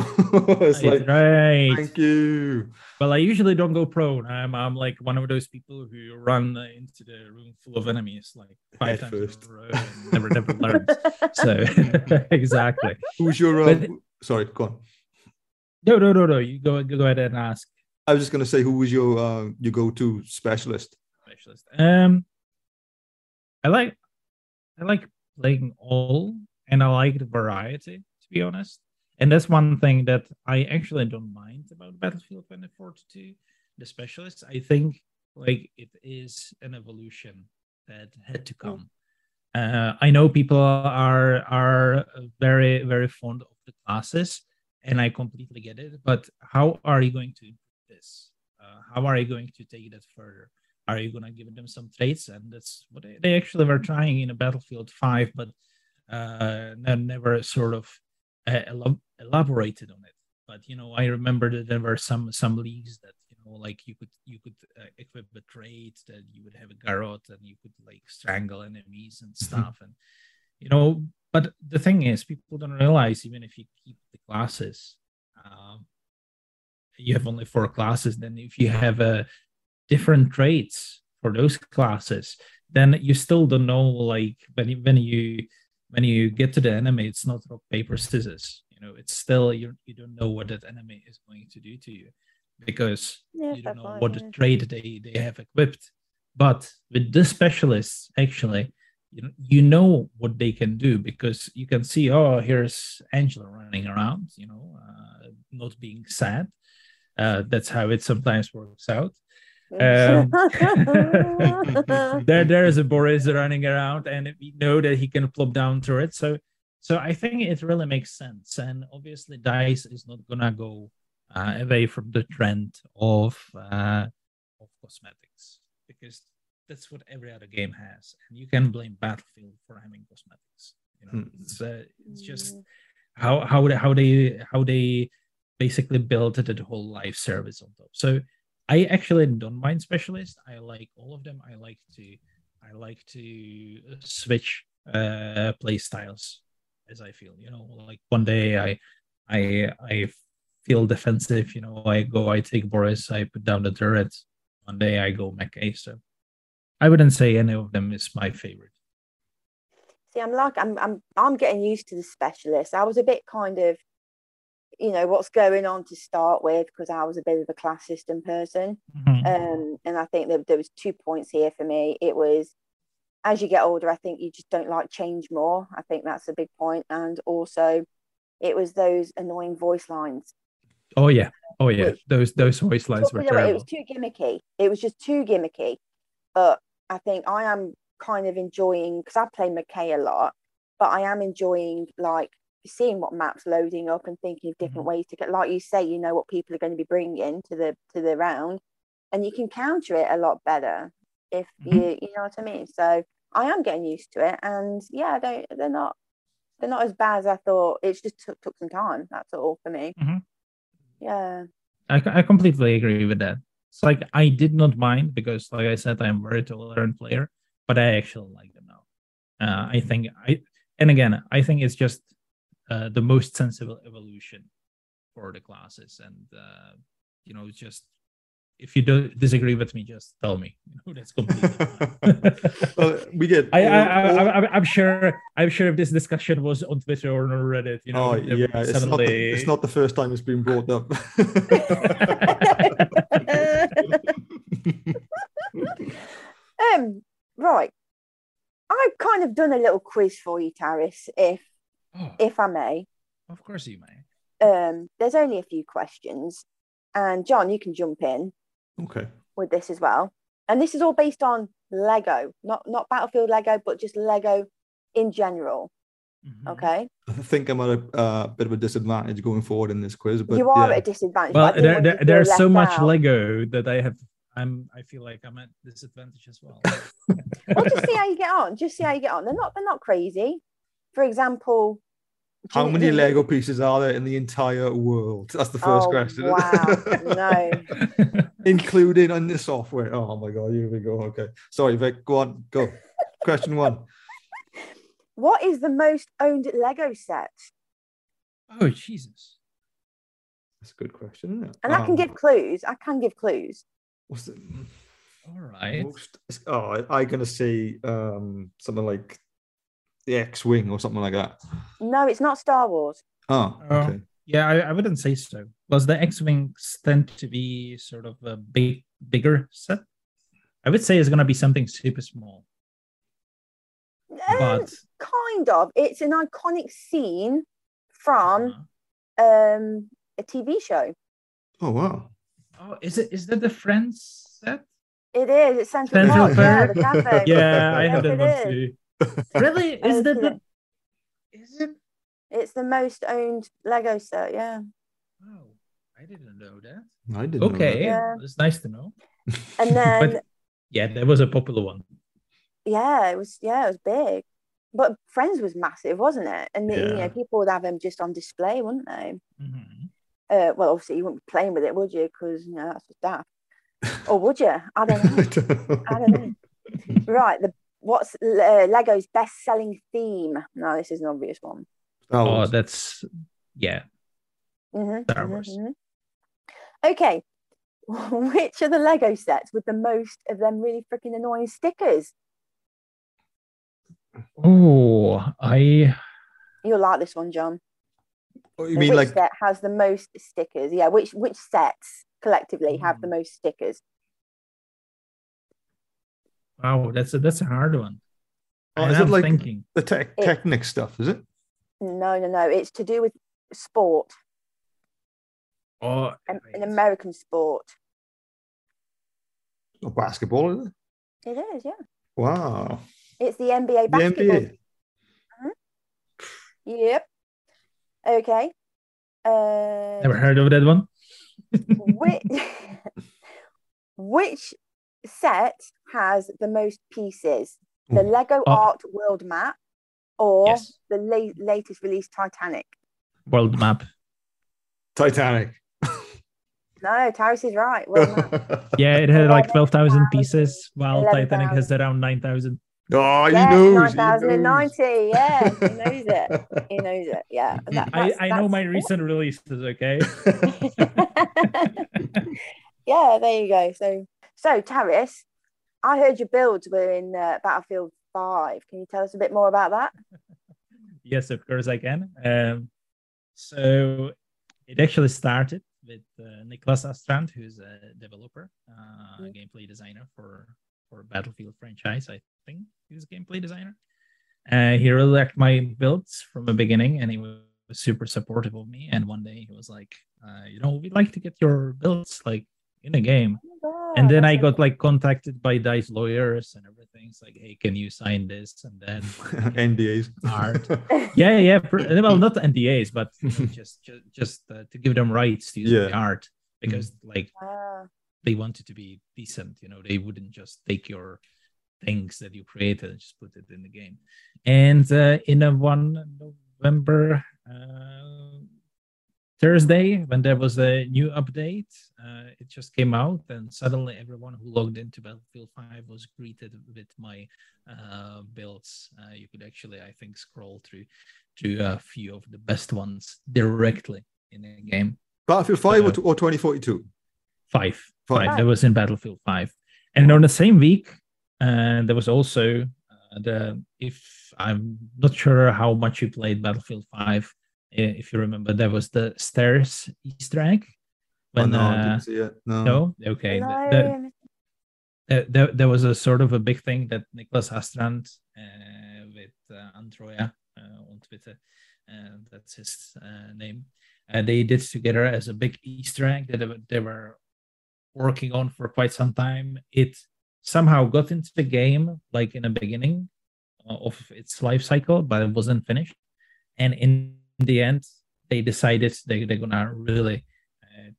it's like, right. thank you. Well, I usually don't go prone. I'm I'm like one of those people who run into the room full of enemies like five Head times first. in a row and never never learns. So [LAUGHS] [LAUGHS] exactly. Who's your? Uh, But- sorry, go on. No, no, no, no. You go go ahead and ask I was just gonna say, who was your uh, your go to specialist? specialist. Um, I like I like playing all, and I like the variety. To be honest, and that's one thing that I actually don't mind about Battlefield 2042. The specialist, I think, like it is an evolution that had to come. Uh, I know people are are very very fond of the classes, and I completely get it. But how are you going to improve this? Uh, how are you going to take that further? Are you going to give them some traits? And that's what they, they actually were trying in a Battlefield 5, but uh, never sort of uh, elab- elaborated on it. But you know, I remember that there were some some leagues that you know, like you could you could uh, equip a trait that you would have a garrote and you could like strangle enemies and stuff, and you know. But the thing is, people don't realize even if you keep the classes, um, you have only four classes. Then if you have a different traits for those classes, then you still don't know like when you, when you when you get to the enemy, it's not rock paper scissors. You know, it's still you you don't know what that enemy is going to do to you because yeah, you don't know what yeah. trait they they have equipped. But with the specialists, actually, you know, you know what they can do because you can see, oh, here's Angela running around, you know, uh, not being sad. Uh, that's how it sometimes works out. Um, [LAUGHS] there, there is a Boris running around, and we know that he can plop down turrets. So, so I think it really makes sense. And obviously, Dice is not gonna go uh, away from the trend of uh, of cosmetics because that's what every other game has, and you can blame Battlefield for having cosmetics. You know, mm. it's uh, it's just how how they, how they how they basically built the whole live service on top. So I actually don't mind specialists. I like all of them. I like to I like to switch uh play styles as I feel. You know, like one day I I I feel defensive. You know, I go I take Boris. I put down the turret. One day I go Mackay. So I wouldn't say any of them is my favorite. See, I'm like I'm I'm I'm getting used to the specialist. I was a bit kind of you know what's going on to start with because I was a bit of a class system person, mm-hmm. um, and I think that there was two points here for me. It was as you get older, I think you just don't like change more. I think that's a big point, and also it was those annoying voice lines. Oh yeah, oh yeah, those those voice lines were terrible. It was too gimmicky. It was just too gimmicky. But I think I am kind of enjoying because I play Mackay a lot, but I am enjoying like seeing what maps loading up and thinking of different mm-hmm. ways to get like you say you know what people are going to be bringing to the to the round and you can counter it a lot better if mm-hmm. you you know what i mean so i am getting used to it and yeah they they're not they're not as bad as i thought it's just took, took some time that's all for me mm-hmm. yeah I, I completely agree with that it's like i did not mind because like i said i'm a very tolerant player but i actually like them now uh, i think i and again i think it's just uh, the most sensible evolution for the classes. And uh, you know just if you don't disagree with me just tell me. [LAUGHS] You know that's completely [LAUGHS] well, we get I, I, I, am sure i'm sure if this discussion was on twitter or on reddit you know oh, yeah it's, suddenly... not the, it's not the first time it's been brought up. [LAUGHS] Um right. I've kind of done a little quiz for you taris if oh, if I may. Of course, you may. Um, there's only a few questions, and John, you can jump in. Okay. With this as well, and this is all based on Lego, not not Battlefield Lego, but just Lego in general. Mm-hmm. Okay. I think I'm at a uh, bit of a disadvantage going forward in this quiz, but you are yeah. at a disadvantage. Well, there, there, there's so much out. Lego that I have. I'm. I feel like I'm at disadvantage as well. well, just see how you get on. Just see how you get on. They're not. They're not crazy for example, how many you, Lego pieces are there in the entire world? That's the first oh, question. Wow, no. [LAUGHS] Including on the software. Oh my god, here we go. Okay. Sorry, Vic. Go on. Go. question one. [LAUGHS] What is the most owned Lego set? Oh Jesus. That's a good question, isn't it? And um, I can give clues. I can give clues. What's it? All right. Most, oh, I, am gonna say um, something like the X-wing or something like that? No, it's not Star Wars. Oh, oh okay. yeah, I, I wouldn't say so. Was the X-wings tend to be sort of a big, bigger set? I would say it's going to be something super small. Um, but kind of, it's an iconic scene from uh-huh. um, a TV show. Oh wow! Oh, is it? Is that the Friends set? It is. It's Central, Central Perk. Yeah, [LAUGHS] yeah I have that one too really? [LAUGHS] Is that the? Is it? It's the most owned Lego set. Yeah. Oh, I didn't know that. I didn't. Okay, yeah. it's nice to know. And [LAUGHS] then. but, yeah, that was a popular one. Yeah, it was. Yeah, it was big. But Friends was massive, wasn't it? And yeah. you know, people would have them just on display, wouldn't they? Mm-hmm. Uh, well, obviously you wouldn't be playing with it, would you? Because you know that's just daft. or would you? I don't [LAUGHS] know. I don't know. right. The what's uh, Lego's best-selling theme? No, this is an obvious one. Star Oh, Wars. that's yeah. Mhm, Star mhm, Wars. mhm. Okay. [LAUGHS] Which of the Lego sets with the most of them really freaking annoying stickers? Oh, I You'll like this one, John. Oh, you The mean which like set has the most stickers? Yeah, which which sets collectively have the Hmm. most stickers? Wow, that's a that's a hard one. Oh, is it I'm like- thinking. the tech Technic stuff? Is it? No, no, no. It's to do with sport, Oh, an, an American sport. Or basketball? Is it? It is, yeah. Wow. It's the NBA The basketball. NBA. Yep. Okay. Uh, never heard of that one. [LAUGHS] which [LAUGHS] which set has the most pieces? The Ooh. Lego Oh. Art World Map or Yes. the la- latest release Titanic? World map. Titanic. [LAUGHS] No, Taris is right. World Map. [LAUGHS] Yeah, it had like 11,000, twelve thousand pieces, while 11,000. Titanic has around nine thousand. oh, he yes, knows. he 9090. Yeah, he knows. [LAUGHS] knows it. He knows it. Yeah. Mm-hmm. That- I, I know that's- my recent releases. Okay. yeah, there you go. So, so Taris, I heard your builds were in uh, Battlefield 5. Can you tell us a bit more about that? [LAUGHS] yes, of course I can. Um, so it actually started with uh, Niklas Astrand, who's a developer, uh, Mm. gameplay designer for for Battlefield franchise. I think he's a gameplay designer. Uh, he really liked my builds from the beginning, and he was super supportive of me. And one day he was like, uh, "You know, we'd like to get your builds like in a game." Oh, and then I got like contacted by Dice lawyers and everything. It's like, hey, can you sign this? And then NDAs. [LAUGHS] [LAUGHS] Art. [LAUGHS] yeah, yeah. Well, not NDAs, but you know, just just, just uh, to give them rights to use the art because like Ah, they wanted to be decent. You know, they wouldn't just take your things that you created and just put it in the game. And uh, in a one November uh, Thursday, when there was a new update, uh, it just came out, and suddenly everyone who logged into Battlefield 5 was greeted with my uh, builds. Uh, you could actually, I think, scroll through to a few of the best ones directly in the game. Battlefield 5 or, Uh, or 2042? Five. Five. Five. That was in Battlefield 5. And on the same week, uh, there was also uh, the, if I'm not sure how much you played Battlefield 5, uh, if you remember, there was the stairs Easter egg. Oh, When, no, I uh, didn't see it. No. no? Okay. no, the- the- there, there, there was a sort of a big thing that Niklas Astrand uh, with uh, Androya uh, on Twitter, uh, that's his uh, name, uh, they did together as a big Easter egg that they were, working on for quite some time. It somehow got into the game like in the beginning uh, of its life cycle, but it wasn't finished. And in the end, they decided they, they're gonna really uh,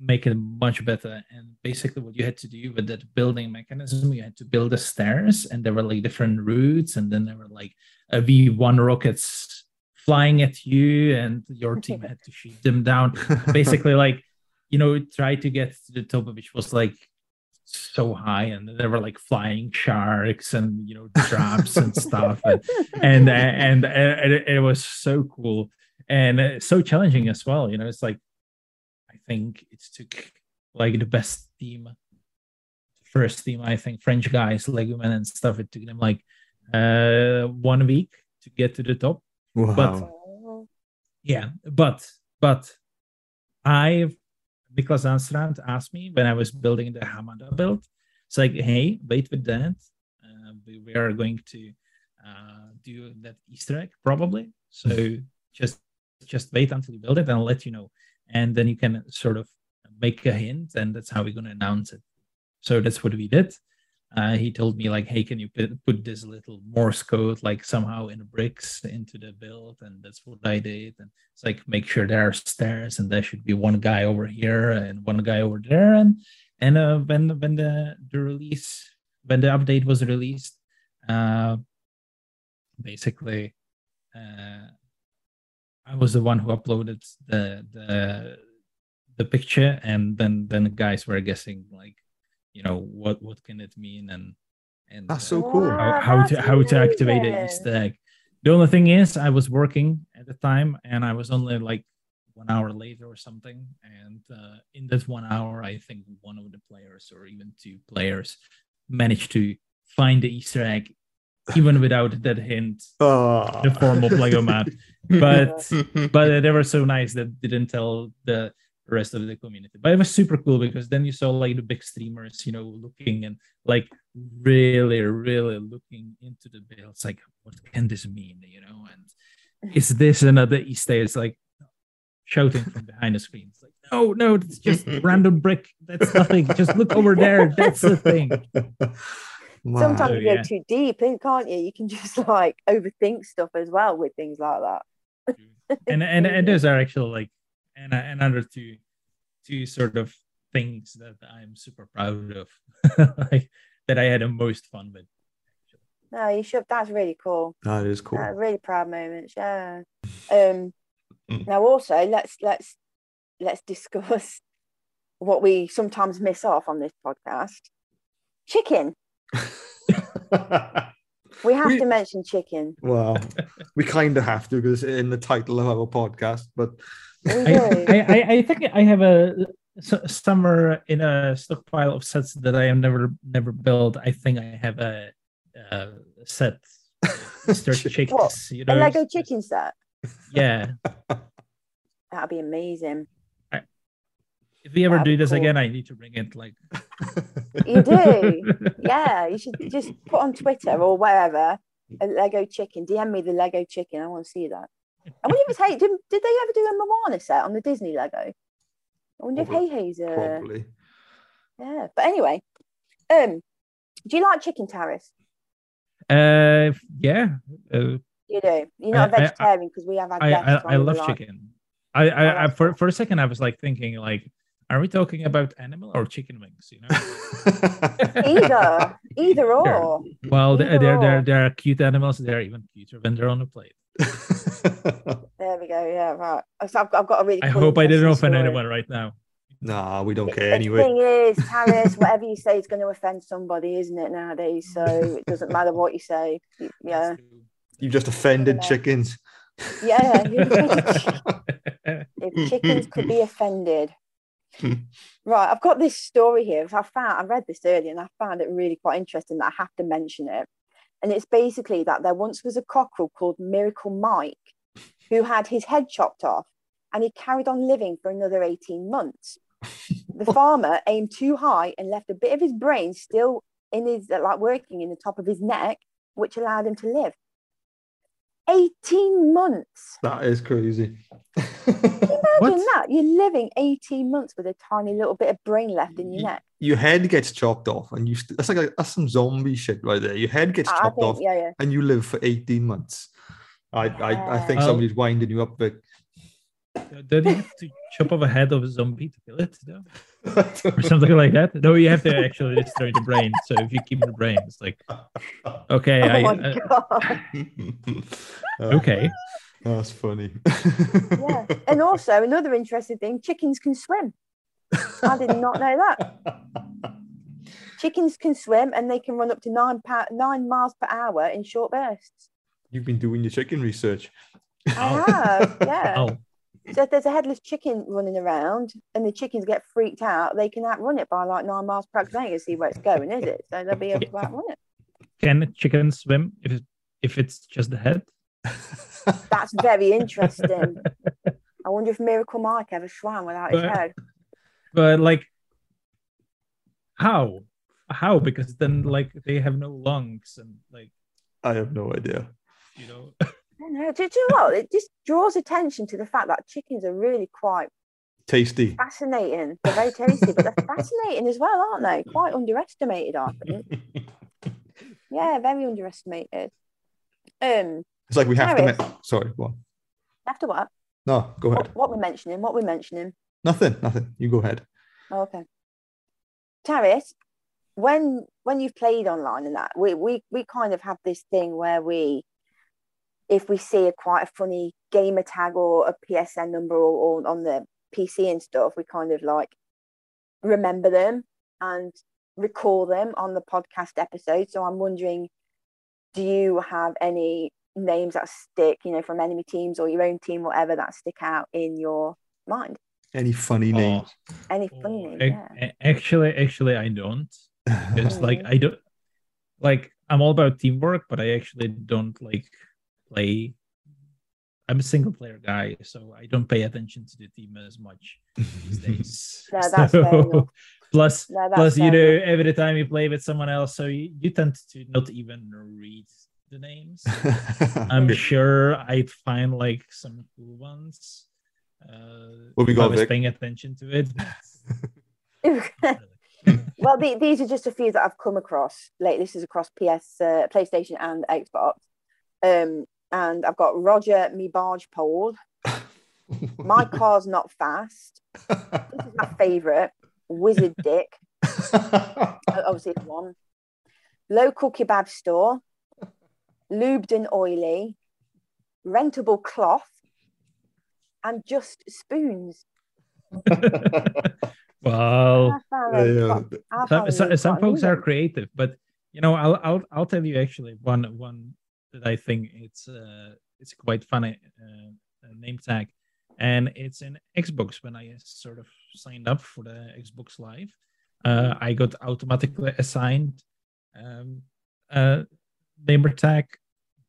make it much better. And basically, what you had to do with that building mechanism, you had to build the stairs, and there were like different routes, and then there were like a V one rockets flying at you, and your team had to shoot them down. [LAUGHS] Basically, like you know, try to get to the top, of which was like so high, and there were like flying sharks and you know drops and stuff, and and and, and it, it was so cool and uh, so challenging as well. You know, it's like I think it took like the best team, first team. I think French guys, Legumen and stuff. It took them like uh one week to get to the top. wow. but- Yeah, but but I Niklas Astrand asked me when I was building the Hamada build. It's like, hey, wait with that. Uh, we, we are going to uh, do that Easter egg probably. So just just wait until you build it, and I'll let you know. And then you can sort of make a hint, and that's how we're going to announce it. So that's what we did. Uh, he told me like, hey, can you put, put this little Morse code like somehow in bricks into the build, and that's what I did. And it's like make sure there are stairs, and there should be one guy over here and one guy over there. And and uh, when when the the release when the update was released, uh, basically, uh, I was the one who uploaded the the the picture, and then then the guys were guessing like, you know, what what can it mean and and That's so uh, cool. how, how to That's how to activate the. Easter egg. The only thing is, I was working at the time, and I was only like one hour later or something. And uh, in that one hour, I think one of the players or even two players managed to find the Easter egg, even without that hint Oh. the form of Lego map [LAUGHS] But [LAUGHS] but they were so nice that didn't tell the rest of the community. But it was super cool because then you saw like the big streamers, you know, looking and like really, really looking into the bill. It's like, what can this mean? You know, and is this another Easter? egg? It's like shouting from behind the screen. It's like, no, no, it's just [LAUGHS] random brick. That's nothing. Just look over there. That's the thing. Wow. Sometimes you go yeah. too deep in, can't you? You can just like overthink stuff as well with things like that. and and and those are actually like and another two two sort of things that I'm super proud of, [LAUGHS] like that I had the most fun with. No, you should. That's really cool. That is cool. Uh, really proud moments. Yeah. Um. Mm. Now, also, let's let's let's discuss what we sometimes miss off on this podcast. Chicken. [LAUGHS] We have We- to mention chicken. well, we kind of have to because it's in the title of our podcast. But We I. I, I, I think I have a somewhere in a stockpile of sets that I have never never built. I think I have a, uh set. [LAUGHS] Chickens, What? you a know. Lego it's- chicken set. Yeah. [LAUGHS] That'd be amazing. If we ever That'd do this cool. again, I need to bring it like [LAUGHS] You do. yeah, you should just put on Twitter or wherever a Lego chicken. DM me the Lego chicken. I want to see that. I wonder if it's Hey. Did, did they ever do a Moana set on the Disney Lego? I wonder if Heihei's uh, probably. yeah. But anyway, um, do you like chicken, Taris? uh yeah. Uh, You do. You're not a I- I- vegetarian because we have had I, guests I, I love like- chicken. I, I, I for, for a second I was like thinking like, are we talking about animal or chicken wings? You know, [LAUGHS] Either, [LAUGHS] either or. well they're Either they're, they're they're cute animals. They're even cuter when they're on a plate. [LAUGHS] There we go. Yeah, right. So I've, I've got a really. I cool, hope I didn't offend story. anyone right now. nah, we don't care the anyway. thing is, Taris, [LAUGHS] whatever you say is going to offend somebody, isn't it nowadays? So it doesn't matter what you say. Yeah, You've just offended Yeah. chickens. yeah. [LAUGHS] if chickens could be offended. right, I've got this story here. I found I read this earlier and I found it really quite interesting that I have to mention it. And it's basically that there once was a cockerel called Miracle Mike who had his head chopped off and he carried on living for another 18 months. [LAUGHS] The farmer aimed too high and left a bit of his brain still in his like working in the top of his neck, which allowed him to live. 18 months. that is crazy. Imagine What? that. You're living 18 months with a tiny little bit of brain left in your Ye- neck. Your head gets chopped off, and you st- that's like a, that's some zombie shit right there. Your head gets I I chopped think, off, yeah, yeah. and you live for 18 months. I I, I think Wow. somebody's winding you up, Vic. Don't you have to chop off a head of a zombie to kill it, though? Or [LAUGHS] something like that? No, you have to actually destroy the brain. So if you keep the brain, it's like okay, Oh I, my uh, God. okay. [LAUGHS] That's funny. yeah. And also, another interesting thing chickens can swim. I did not know that. [LAUGHS] Chickens can swim and they can run up to nine, pa- nine miles per hour in short bursts. You've been doing your chicken research. I have, yeah. Oh, So if there's a headless chicken running around and the chickens get freaked out, they can outrun it by like nine miles per hour. 'cause They ain't gonna see where it's going, is it? So they'll be able to outrun it. can chickens swim if it, if it's just the head? [LAUGHS] That's very interesting. I wonder if Miracle Mike ever swam without his But- head. But like, how? How? Because then like they have no lungs and like I have no idea. you know. Know. Do, do you know what? It just draws attention to the fact that chickens are really quite Tasty. fascinating. They're very tasty, but they're [LAUGHS] fascinating as well, aren't they? Quite underestimated, I think. [LAUGHS] Yeah, very underestimated. Um, It's like we have to. Harris. Me- Sorry, on. after what? No, go ahead. What, what we're mentioning? What we're mentioning? Nothing. Nothing. You go ahead. Oh, okay. Taris, when when you've played online and that, we we we kind of have this thing where we if we see a quite a funny gamer tag or a PSN number or, or on the PC and stuff, we kind of like remember them and recall them on the podcast episode. So I'm wondering, do you have any names that stick, you know, from enemy teams or your own team, whatever that stick out in your mind? Any funny Oh. names? Any oh, funny names? Yeah. Actually, actually, I don't. [LAUGHS] It's like. I don't like. I'm all about teamwork, but I actually don't like play. I'm a single player guy, so I don't pay attention to the team as much these [LAUGHS] days. No, [LAUGHS] that's fair enough. [LAUGHS] plus, No, that's plus, you fair know, enough. every time you play with someone else, so you, you tend to not even read the names. I'm sure I'd find like some cool ones. Uh, What we if I got, was Vic? paying attention to it. but not really. well, the, these are just a few that I've come across. Like this is across PS, uh, PlayStation, and Xbox. Um, and I've got Roger me barge pole. [LAUGHS] My car's not fast. This is my favourite. Wizard Dick, [LAUGHS] obviously it's one. Local kebab store. Lubed and oily. Rentable cloth. And just spoons. [LAUGHS] well, I found Yeah, yeah. some, some, some folks are creative, but you know, I'll I'll I'll tell you actually one one that I think it's uh it's quite funny uh, name tag, and it's in Xbox when I sort of signed up for the Xbox Live, uh, I got automatically assigned um uh name tag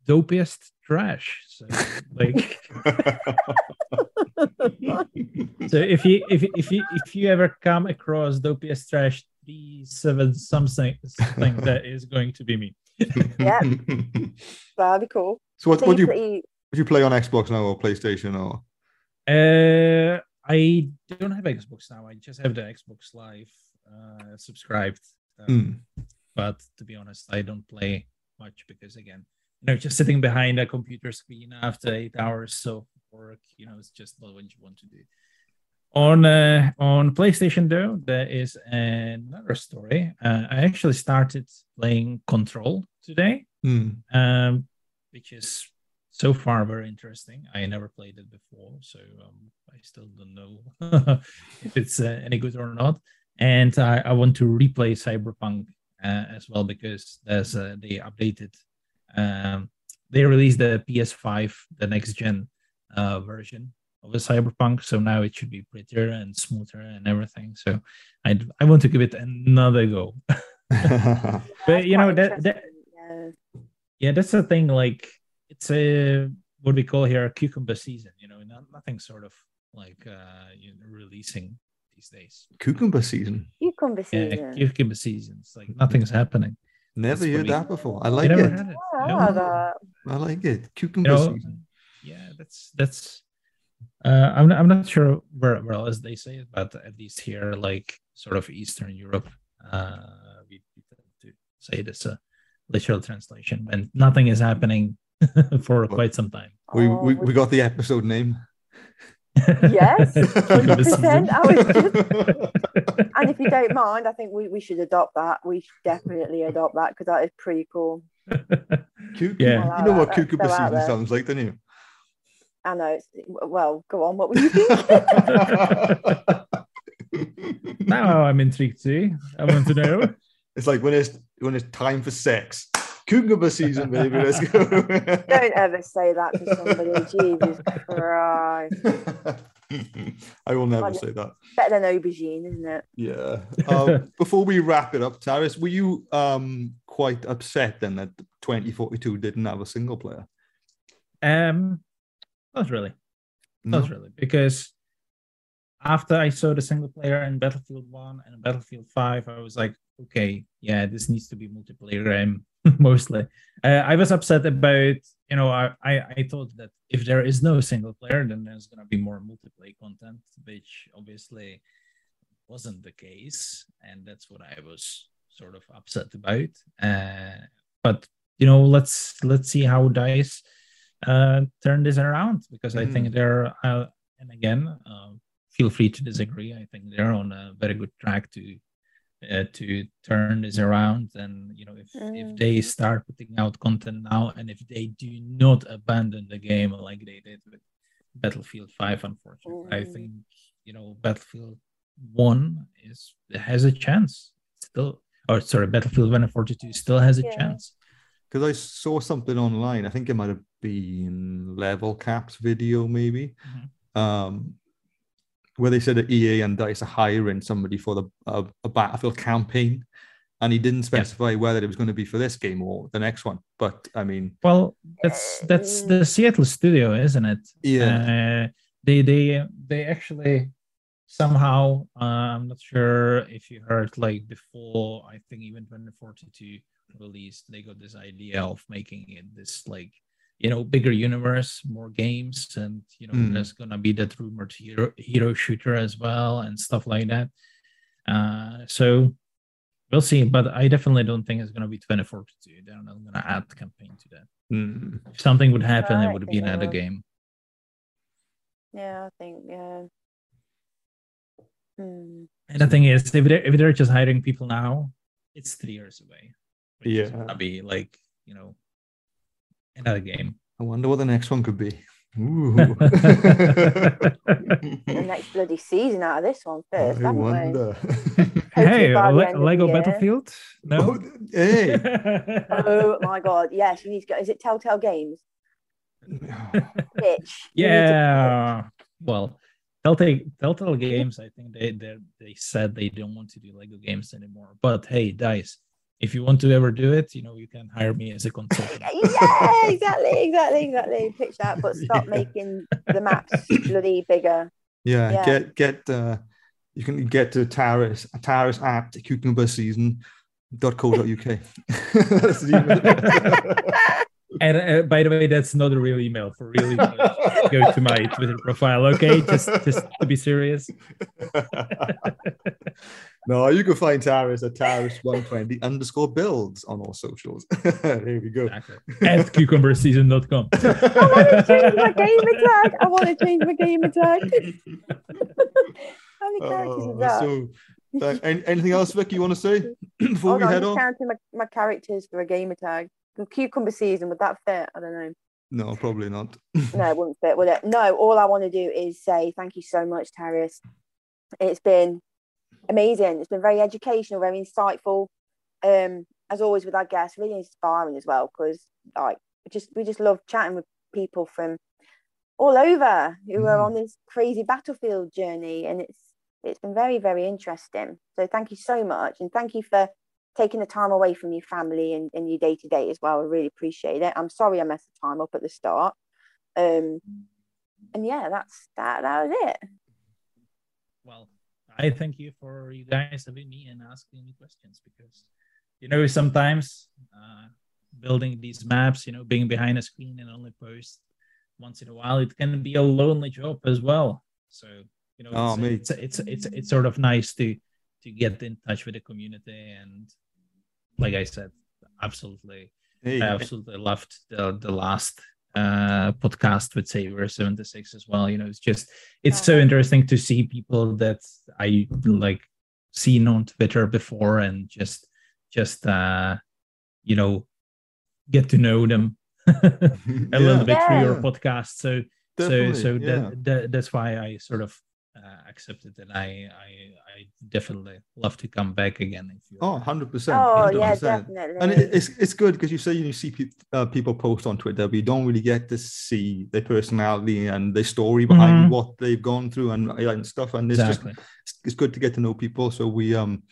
dopiest trash. So like [LAUGHS] so if you if you- if you if you ever come across dopiest trash three seven something something that is going to be me. Yeah. [LAUGHS] That'd be cool. So what So would you you play- would you play on Xbox now or PlayStation or? Uh, I don't have Xbox now. I just have the Xbox Live uh, subscribed. Um, Hmm. But to be honest, I don't play much because again, you know, just sitting behind a computer screen after eight hours of work, you know, it's just not what you want to do. On uh, on PlayStation though, there is another story. Uh, I actually started playing Control today Hmm. um, which is so far very interesting. I never played it before, so um, I still don't know [LAUGHS] if it's uh, any good or not. And I, I want to replay Cyberpunk uh, as well because there's uh, they updated. Um, they released the PS5, the next gen uh, version of the Cyberpunk, so now it should be prettier and smoother and everything. So I I want to give it another go. [LAUGHS] [LAUGHS] But you know that that interesting. Yeah. yeah that's the thing like it's a what we call here a cucumber season you know not, nothing sort of like uh you know, releasing these days Cucumber season. Cucumber season yeah season. cucumber seasons like nothing's happening Never That's heard we- that before. I I like it. it Oh, you I like that. I like it. You Cucumber know, season. yeah that's that's uh I'm not, I'm not sure where, where else they say it but at least here like sort of eastern europe uh we, we tend to say this a literal translation when nothing is happening [LAUGHS] for quite some time We, Oh, we, we- we got the episode name. Yes, [LAUGHS] 100%. I was just- [LAUGHS] And if you don't mind, I think we, we should adopt that. We should definitely adopt that because that is pretty cool. Cucumber. Yeah. You know what That's cucumber so season sounds like, don't you? I know. Well, go on. What were you thinking? [LAUGHS] now I'm intrigued too. I want to know. [LAUGHS] it's like when it's when it's time for sex. Cucumber season, baby. Let's go. [LAUGHS] don't ever say that to somebody. Jesus Christ. I will never Well, say that. Better than aubergine, isn't it? Yeah. Um, before we wrap it up, Taris, were you um, quite upset then that 2042 didn't have a single player? Um, not really. No? Not really, because after I saw the single player in Battlefield One and Battlefield Five, I was like, okay, yeah, this needs to be multiplayer game [LAUGHS] mostly. Uh, I was upset about, you know, I, I I thought that if there is no single player, then there's gonna be more multiplayer content, which obviously wasn't the case, and that's what I was sort of upset about. Uh, but you know, let's let's see how Dice uh, turn this around because I think they're uh, and again, uh, feel free to disagree. I think they're on a very good track to uh, to turn this around. And you know, if Mm. if they start putting out content now, and if they do not abandon the game like they did with Battlefield Five, unfortunately, I Mm. think you know Battlefield One is has a chance still. Or sorry, Battlefield 142 still has a Yeah. chance. Because I saw something online. I think it might have been Level Caps video, maybe, Mhm. um, where they said that EA and Dice are hiring somebody for the uh, a Battlefield campaign, and he didn't specify whether it was going to be for this game or the next one. But I mean, Well, that's that's the Seattle studio, isn't it? yeah, Uh, they they they actually somehow uh, I'm not sure if you heard like before I think even when the 42 released they got this idea of making it this like you know bigger universe more games and you know Mm. there's gonna be that rumored hero hero shooter as well and stuff like that uh so we'll see but I definitely don't think it's gonna be 2042 they're not gonna add campaign to that Mm. if something would happen I it would be another will. game Yeah, I think yeah. Hmm. And the thing is, if they're, if they're just hiring people now, it's three years away. Which Yeah. gonna be like you know another game. I wonder what the next one could be. Ooh. [LAUGHS] [LAUGHS] The next bloody season out of this one first, I wonder. hey, Le- end of the Lego. Battlefield? No. Oh, hey. [LAUGHS] Oh my god, yes, you need to go. Is it Telltale Games? [SIGHS] Bitch. You need to yeah. Well, Telltale Telltale Games. I think they they they said they don't want to do Lego games anymore. But hey, Dice, if you want to ever do it, you know you can hire me as a consultant. [LAUGHS] yeah, exactly, [LAUGHS] exactly, exactly. Pitch that, but stop Yeah. making the maps bloody bigger. Yeah, Yeah. get get uh you can get to Taris Taris at cucumberseason.co.uk. [LAUGHS] That's the email. And uh, by the way, that's not a real email for real email. Go to my Twitter profile, okay? Just just to be serious. No, you can find Taris at Taris120 underscore builds on all socials. [LAUGHS] there we go. Exactly. At cucumberseason.com. [LAUGHS] I want to change my gamer tag. I want to change my gamer tag. [LAUGHS] How many characters is Oh, that? so, th- an- anything else, Vic, you want to say [CLEARS THROAT] before Hold we on, head I'm just on? counting my, my characters for a gamer tag. The cucumber season, would that fit? I don't know. No, probably not. No, it wouldn't fit, would it? No, all I want to do is say thank you so much, Tarius. It's been amazing. It's been very educational, very insightful. Um, as always with our guests, really inspiring as well, because like we just we just love chatting with people from all over who are Mhm. on this crazy battlefield journey, and it's it's been very very interesting. So thank you so much, and thank you for taking the time away from your family and, and your day to day as well. I really appreciate it. I'm sorry I messed the time up at the start. Um, and yeah, that's that. That was it. Well, I thank you for you guys having me and asking me questions because, you know, sometimes uh, building these maps, you know, being behind a screen and only post once in a while, it can be a lonely job as well. So, you know, Oh, it's, it's, it's, it's, it's sort of nice to, to get in touch with the community. And like I said, absolutely Hey, I absolutely loved the the last uh podcast with Saver 76 as well. You know, it's just it's so interesting to see people that I like seen on Twitter before and just just uh you know get to know them [LAUGHS] a little bit through your podcast. So so so yeah. that, that that's why I sort of uh, accepted and I, I I definitely love to come back again if you Oh, 100%. Oh yeah, 100%. definitely. And it, it's it's good because you say you see pe- uh, people post on Twitter, but you don't really get to see their personality and their story behind Mhm. what they've gone through and, and stuff. And it's exactly. just it's, it's good to get to know people. So we um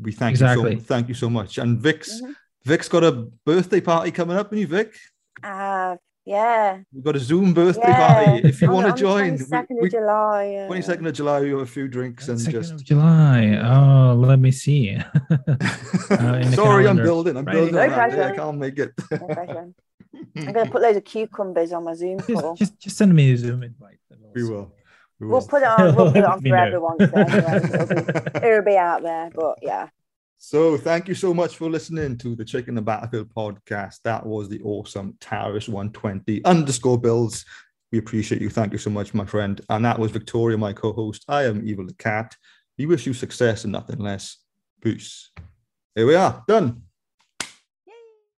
we thank Exactly. you so thank you so much. And Vic's Mhm. Vic's got a birthday party coming up, and you Vic. Uh, yeah. We've got a Zoom birthday yeah. party. If you want to join, 22nd we, of July. Yeah. twenty second of uh, July, we have a few drinks and 22nd just. of July. Oh, let me see. [LAUGHS] Uh, in the Sorry, I'm building. I'm Right. building. No on that day. I can't make it. No. I'm gonna [LAUGHS] put loads of cucumbers on my Zoom call. just, just just send me a Zoom invite. we will. We We'll put it on. We'll [LAUGHS] put it on for know. everyone. So anyway, it'll, be, it'll be out there. But yeah. So thank you so much for listening to the Chicken the Battlefield podcast. That was the awesome Taris 120 underscore builds. We appreciate you. Thank you so much, my friend. And that was Victoria, my co-host. I am Evil the Cat. We wish you success and nothing less. Peace. Here we are, done.